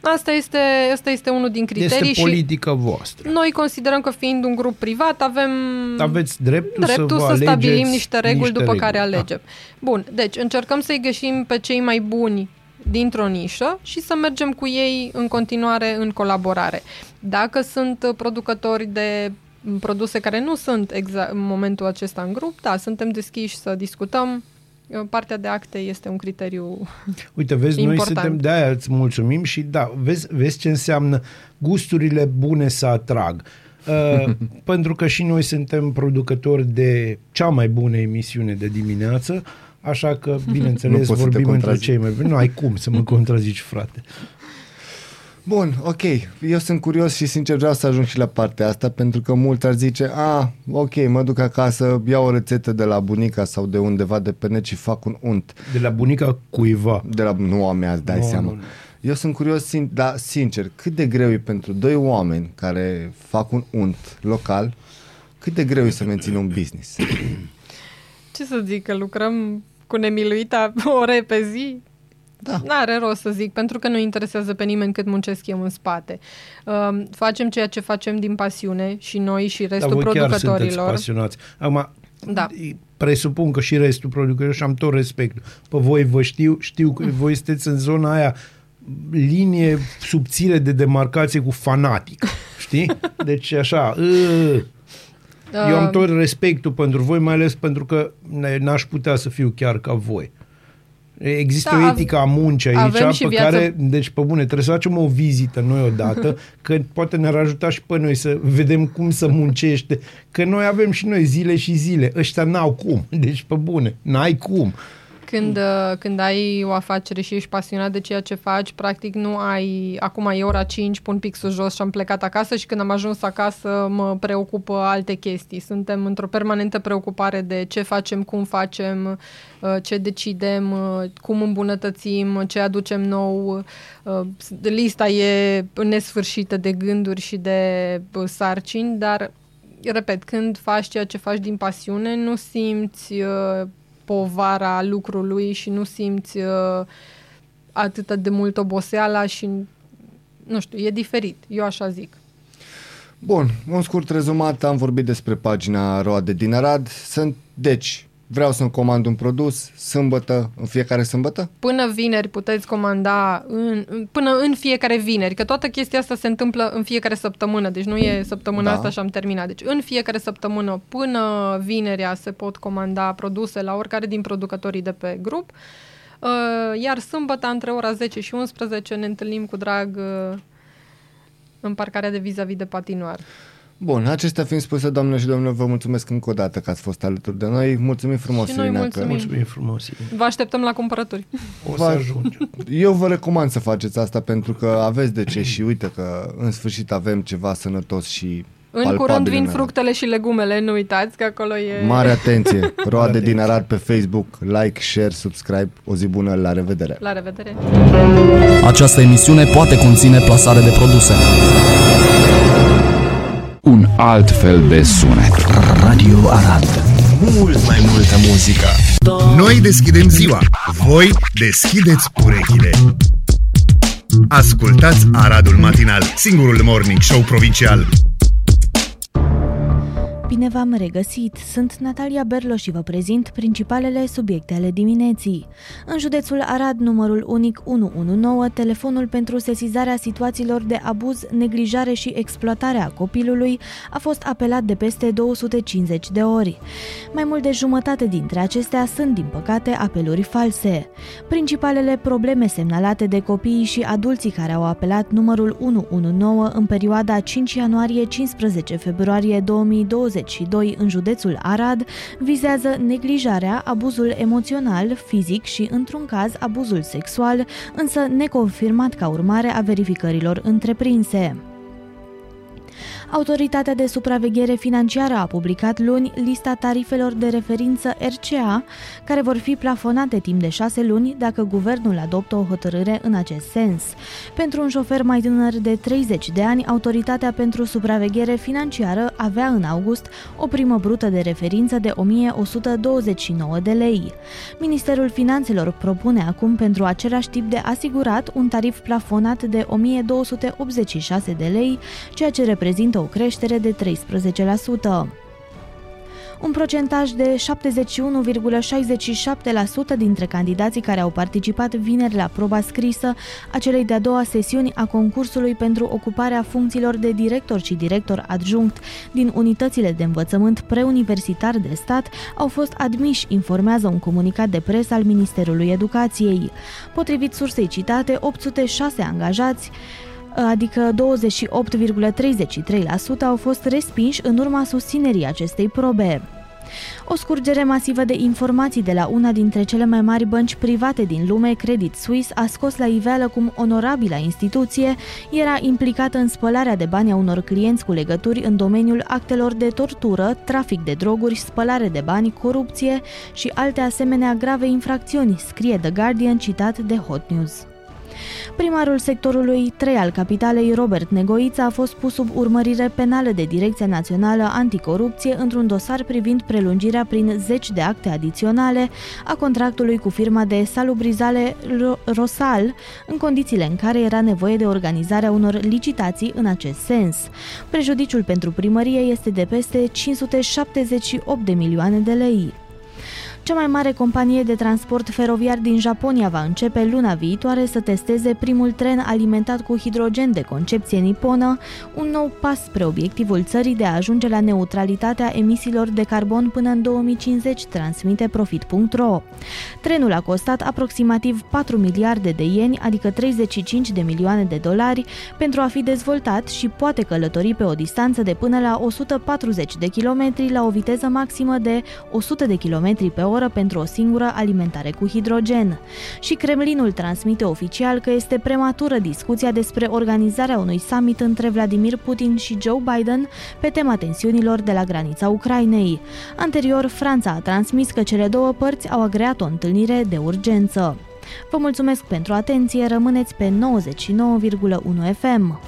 asta este, asta este unul din criterii Este și politică voastră. noi considerăm că fiind un grup privat avem Aveți dreptul, dreptul să, să, vă stabilim alegeți niște reguli niște după reguli. care Da. alegem. Bun, deci încercăm să-i găsim pe cei mai buni dintr-o nișă și să mergem cu ei în continuare în colaborare. Dacă sunt uh, producători de m, produse care nu sunt exact în momentul acesta în grup, da, suntem deschiși să discutăm. Uh, Partea de acte este un criteriu Uite, vezi, noi Important. suntem, de-aia îți mulțumim și da, vezi, vezi ce înseamnă gusturile bune să atrag. Uh, pentru că și noi suntem producători de cea mai bună emisiune de dimineață, așa că, Nu bineînțeles, pot să te vorbim între contrazic. cei mai buni. Nu ai cum să mă contrazici, frate. Bun, ok. Eu sunt curios și sincer vreau să ajung și la partea asta pentru că mulți ar zice, a, ok, mă duc acasă, iau o rețetă de la bunica sau de undeva de pe net și fac un unt. De la bunica cuiva. De la, nu a mea, îți dai Nu, seama. nu, nu. Eu sunt curios, sin, dar sincer, cât de greu e pentru doi oameni care fac un unt local, cât de greu e să mențină un business? Ce să zic, că lucrăm cu nemiluita ore pe zi? Da. N-are rost să zic, pentru că nu interesează pe nimeni cât muncesc eu în spate. Um, facem ceea ce facem din pasiune și noi și Dar restul voi chiar sunteți producătorilor. pasionați. Acum, Da. presupun că și restul producătorilor și am tot respectul. Pe voi vă știu, știu că voi sunteți în zona aia linie subțire de demarcație cu fanatic. Știi? Deci așa, ă, eu am Um, tot respectul pentru voi, mai ales pentru că n- n-aș putea să fiu chiar ca voi. Există Da, o av- etică a muncii avem aici și pe viață- care, deci pe bune, trebuie să facem o vizită noi odată, că poate ne-ar ajuta și pe noi să vedem cum să muncește, că noi avem și noi zile și zile, ăștia n-au cum, deci pe bune, n-ai cum. Când, uh, când ai o afacere și ești pasionat de ceea ce faci, practic nu ai, acum e ora 5, pun pixul jos și am plecat acasă și când am ajuns acasă mă preocupă alte chestii. Suntem într-o permanentă preocupare de ce facem, cum facem, uh, ce decidem, uh, cum îmbunătățim, ce aducem nou. Uh, Lista e nesfârșită de gânduri și de uh, sarcini, dar repet, când faci ceea ce faci din pasiune, nu simți uh, povara lucrului și nu simți uh, atât de mult oboseala și nu știu, e diferit, eu așa zic. Bun, un scurt rezumat, am vorbit despre pagina Roade din Arad. Sunt, deci, vreau să-mi comand un produs, sâmbătă, în fiecare sâmbătă? Până vineri puteți comanda, în, în- până în fiecare vineri, că toată chestia asta se întâmplă în fiecare săptămână, deci nu e săptămâna Da. asta și am terminat. Deci în fiecare săptămână până vinerea se pot comanda produse la oricare din producătorii de pe grup. Uh, Iar sâmbătă, între ora 10 și 11, ne întâlnim cu drag uh, în parcarea de vis-a-vis de patinoar. Bun, acestea fiind spuse, doamnelor și domnilor, vă mulțumesc încă o dată că ați fost alături de noi. Mulțumim frumos, Și noi Irina, mulțumim. Mulțumim frumos. Irina. Vă așteptăm la cumpărături. O să Va- ajungem. Eu vă recomand să faceți asta pentru că aveți de ce și uite că în sfârșit avem ceva sănătos și În palpabil curând vin în Arad. fructele și legumele, nu uitați că acolo e... Mare atenție! Roade atenție. din Arad pe Facebook, like, share, subscribe. O zi bună, la revedere! La revedere! Această emisiune poate conține plasare de produse. Un alt fel de sunet. Radio Arad. Mult mai multă muzică. Noi deschidem ziua. Voi deschideți urechile. Ascultați Aradul Matinal, singurul morning show provincial. Bine v-am regăsit! Sunt Natalia Berlo și vă prezint principalele subiecte ale dimineții. În județul Arad, numărul unic 119, telefonul pentru sesizarea situațiilor de abuz, neglijare și exploatare a copilului a fost apelat de peste 250 de ori. Mai mult de jumătate dintre acestea sunt, din păcate, apeluri false. Principalele probleme semnalate de copiii și adulții care au apelat numărul 119 în perioada 5 ianuarie-15 februarie 2020 22 în județul Arad vizează neglijarea, abuzul emoțional, fizic și, într-un caz, abuzul sexual, însă neconfirmat ca urmare a verificărilor întreprinse. Autoritatea de supraveghere financiară a publicat luni lista tarifelor de referință RCA, care vor fi plafonate timp de șase luni dacă guvernul adoptă o hotărâre în acest sens. Pentru un șofer mai tânăr de 30 de ani, Autoritatea pentru supraveghere financiară avea în august o primă brută de referință de 1129 de lei. Ministerul Finanțelor propune acum pentru același tip de asigurat un tarif plafonat de 1286 de lei, ceea ce reprezintă o creștere de 13%. Un procentaj de 71,67% dintre candidații care au participat vineri la proba scrisă a celei de-a doua sesiuni a concursului pentru ocuparea funcțiilor de director și director adjunct din unitățile de învățământ preuniversitar de stat au fost admiși, informează un comunicat de presă al Ministerului Educației. Potrivit sursei citate, 806 angajați adică 28,33% au fost respinși în urma susținerii acestei probe. O scurgere masivă de informații de la una dintre cele mai mari bănci private din lume, Credit Suisse, a scos la iveală cum onorabila instituție era implicată în spălarea de bani a unor clienți cu legături în domeniul actelor de tortură, trafic de droguri, spălare de bani, corupție și alte asemenea grave infracțiuni, scrie The Guardian citat de Hot News. Primarul sectorului 3 al capitalei, Robert Negoița, a fost pus sub urmărire penală de Direcția Națională Anticorupție într-un dosar privind prelungirea prin zeci de acte adiționale a contractului cu firma de salubrizare Rosal, în condițiile în care era nevoie de organizarea unor licitații în acest sens. Prejudiciul pentru primărie este de peste 578 de milioane de lei. Cea mai mare companie de transport feroviar din Japonia va începe luna viitoare să testeze primul tren alimentat cu hidrogen de concepție niponă, un nou pas spre obiectivul țării de a ajunge la neutralitatea emisiilor de carbon până în 2050, transmite Profit.ro. Trenul a costat aproximativ 4 miliarde de ieni, adică 35 de milioane de dolari, pentru a fi dezvoltat și poate călători pe o distanță de până la 140 de kilometri la o viteză maximă de 100 de kilometri pe oră oră pentru o singură alimentare cu hidrogen. Și Kremlinul transmite oficial că este prematură discuția despre organizarea unui summit între Vladimir Putin și Joe Biden pe tema tensiunilor de la granița Ucrainei. Anterior, Franța a transmis că cele două părți au agreat o întâlnire de urgență. Vă mulțumesc pentru atenție, rămâneți pe 99,1 FM.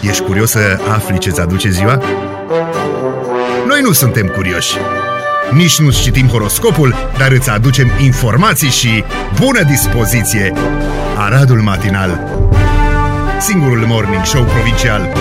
Ești curios să afli ce-ți aduce ziua? Noi nu suntem curioși. Nici nu citim horoscopul, dar îți aducem informații și bună dispoziție! Aradul Matinal Singurul morning show provincial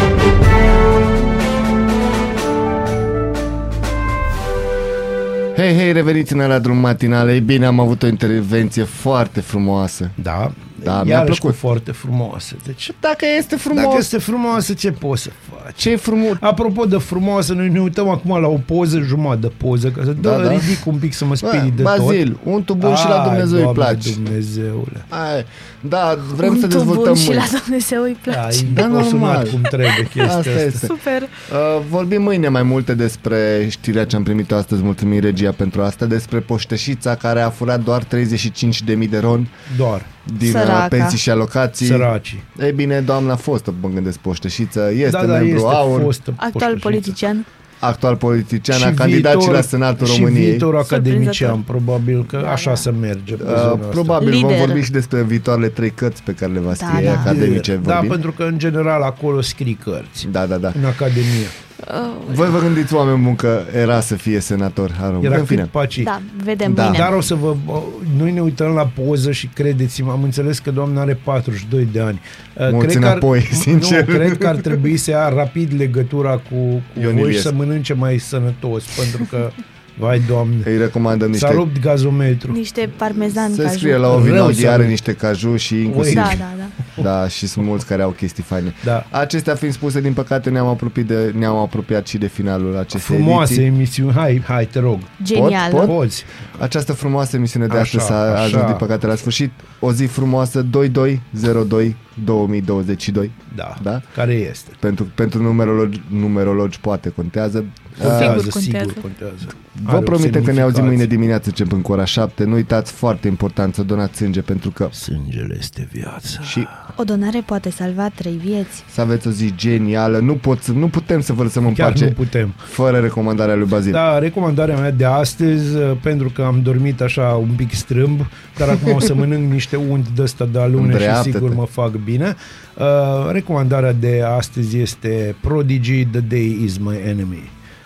Hei, hei, reveniți în la drum matinal. Ei bine, am avut o intervenție foarte frumoasă. Da, Da, mi-a iarăși plăcut. cu foarte frumoasă. Deci, Dacă este frumos, dacă este frumoasă, ce poți să faci? ce e frumos? Apropo de frumoasă, noi ne uităm acum la o poză, jumătate de poză, ca să Da, da, da. ridic un pic să mă Bă, sperii de tot. Bazil, untul bun și la Ai, Dumnezeu îi Doamne place. Dumnezeule. Ai, da, vrem Un să tubul dezvoltăm și mâine. la Dumnezeu îi place. Ai, Da, o normal. sunat cum trebuie chestia Asta asta. este. Super! Uh, vorbim mâine mai multe despre știrea ce am primit astăzi, mulțumim regia pentru asta, despre poștășița care a furat doar 35.000 de ron Doar, din uh, Săraca. pensii și alocații. săracii. Ei bine, doamna fostă, mă gândesc, poștășiță, este da, da, membru este aur, fostă Actual poștășiță. politician. actual politician, a Și candidat și viitor- la Senatul și României. viitor academician, Surprinzător. probabil că Da, așa da. se merge. pe Uh, zona asta. probabil vom Lider. vorbi și despre viitoarele trei cărți pe care le va Da, scrie da. academice. Da, vorbim. pentru că în general acolo scrii cărți. da, da, da. În academie. Voi vă gândiți, oameni buni, că era să fie senator al României. Era În fine. cât paci. Da, vedem Da. mâine. Dar o să vă... Noi ne uităm la poză și credeți-mă, am înțeles că doamna are 42 de ani. Uh, Mulți cred că ar, înapoi, sincer. Nu, cred că ar trebui să ia rapid legătura cu, cu Ion voi și Iliescu. să mănânce mai sănătos, pentru că, vai doamne, Îi recomandăm s-a niște... rupt gazometru. Niște parmezan Se caju. scrie la o Rău vinodie, să are nu. niște caju și inclusiv... Da, da, da. Da, și sunt mulți care au chestii faine. Da. Acestea fiind spuse, din păcate ne-am apropiat, de, ne-am apropiat și de finalul acestei Frumoase ediții. emisiuni. Hai, hai, te rog. Genial. Pot? Poți. Această frumoasă emisiune de Așa, astăzi s-a așa. ajuns din păcate la sfârșit. O zi frumoasă 2202 2022. Da. Da? Care este? Pentru, pentru numerologi, numerologi poate contează. Contează, Sigur sigur, contează. contează. Vă Are o promitem că ne auzim semnificație. mâine dimineață începând cu ora 7. Nu uitați, foarte important să donați sânge pentru că Sângele este viața. și O donare poate salva trei vieți. să aveți o zi genială. Nu, pot, să- nu putem să vă lăsăm în Chiar pace nu putem. fără recomandarea lui Bazil. Da, recomandarea mea de astăzi, uh, pentru că am dormit așa un pic strâmb, dar acum o să mănânc niște unt de ăsta de alune și Îndreaptă-te. sigur mă fac bine. Uh, recomandarea de astăzi este Prodigy, The Day Is My Enemy.